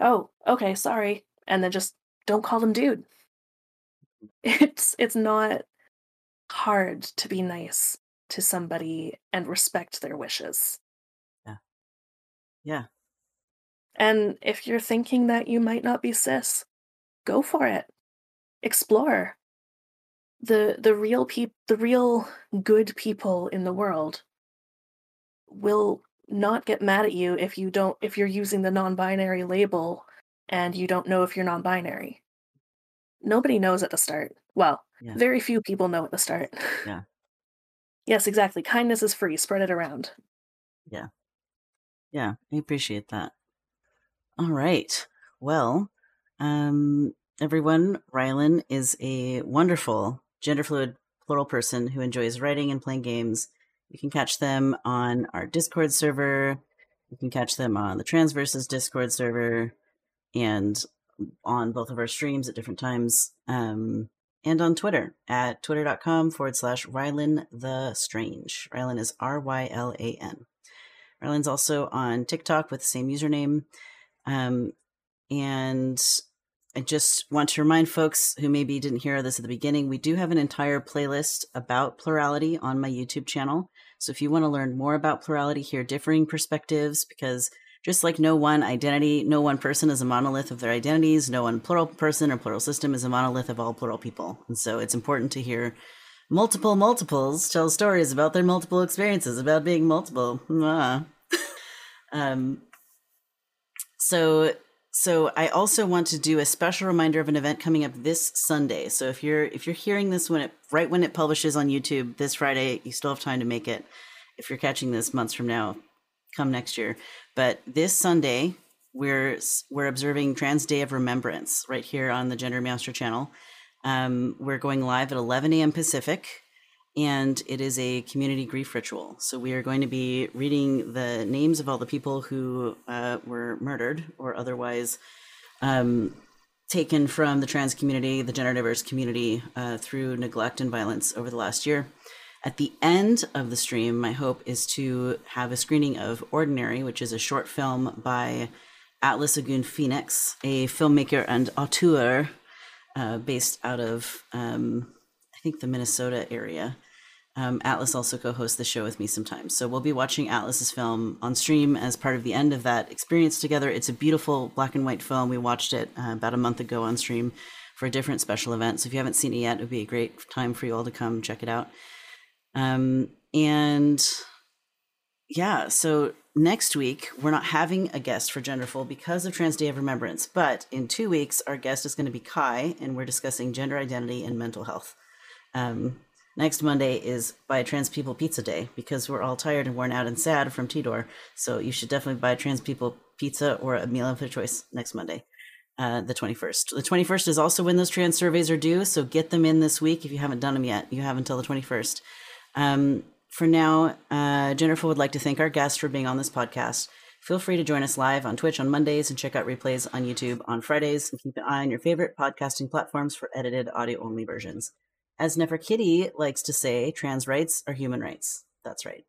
Oh, okay, sorry. And then just don't call them dude. It's it's not hard to be nice to somebody and respect their wishes. Yeah. Yeah. And if you're thinking that you might not be cis, go for it. Explore. The the real peop the real good people in the world will not get mad at you if you don't if you're using the non-binary label and you don't know if you're non-binary. Nobody knows at the start. Well, yeah. very few people know at the start. Yeah. Yes, exactly. Kindness is free. Spread it around. Yeah. Yeah, I appreciate that. All right. Well, um, everyone, Rylan is a wonderful gender fluid plural person who enjoys writing and playing games. You can catch them on our Discord server. You can catch them on the Transverses Discord server and on both of our streams at different times. Um, and on Twitter at twitter.com forward slash Rylan the Strange. Rylan is R Y L A N. Rylan's also on TikTok with the same username. Um, and I just want to remind folks who maybe didn't hear this at the beginning, we do have an entire playlist about plurality on my YouTube channel. So if you want to learn more about plurality, hear differing perspectives, because just like no one identity, no one person is a monolith of their identities, no one plural person or plural system is a monolith of all plural people. And so it's important to hear multiple multiples tell stories about their multiple experiences, about being multiple. Um, so so I also want to do a special reminder of an event coming up this Sunday. So if you're if you're hearing this when it right when it publishes on YouTube this Friday, you still have time to make it. If you're catching this months from now, come next year. But this Sunday, we're we're observing Trans Day of Remembrance right here on the Gender Meowster channel. Um, we're going live at 11 a.m. Pacific, and it is a community grief ritual. So we are going to be reading the names of all the people who uh, were murdered or otherwise um, taken from the trans community, the gender diverse community, uh, through neglect and violence over the last year. At the end of the stream, my hope is to have a screening of Ordinary, which is a short film by Atlas Agun Phoenix, a filmmaker and auteur uh, based out of, um, think, the Minnesota area. Um, Atlas also co hosts the show with me sometimes. So we'll be watching Atlas's film on stream as part of the end of that experience together. It's a beautiful black and white film. We watched it uh, about a month ago on stream for a different special event. So if you haven't seen it yet, it would be a great time for you all to come check it out. Um, and yeah, so next week we're not having a guest for Genderful because of Trans Day of Remembrance, but in two weeks our guest is going to be Kai, and we're discussing gender identity and mental health. Um, next Monday is Buy Trans People Pizza Day because we're all tired and worn out and sad from TDOR. So you should definitely buy Trans People pizza or a meal of their choice next Monday. Uh, the 21st. The 21st is also when those trans surveys are due, so get them in this week if you haven't done them yet. You have until the 21st. Um, for now, uh, Genderful would like to thank our guests for being on this podcast. Feel free to join us live on Twitch on Mondays and check out replays on YouTube on Fridays. And keep an eye on your favorite podcasting platforms for edited audio only versions. As Nefertiti likes to say, trans rights are human rights. That's right.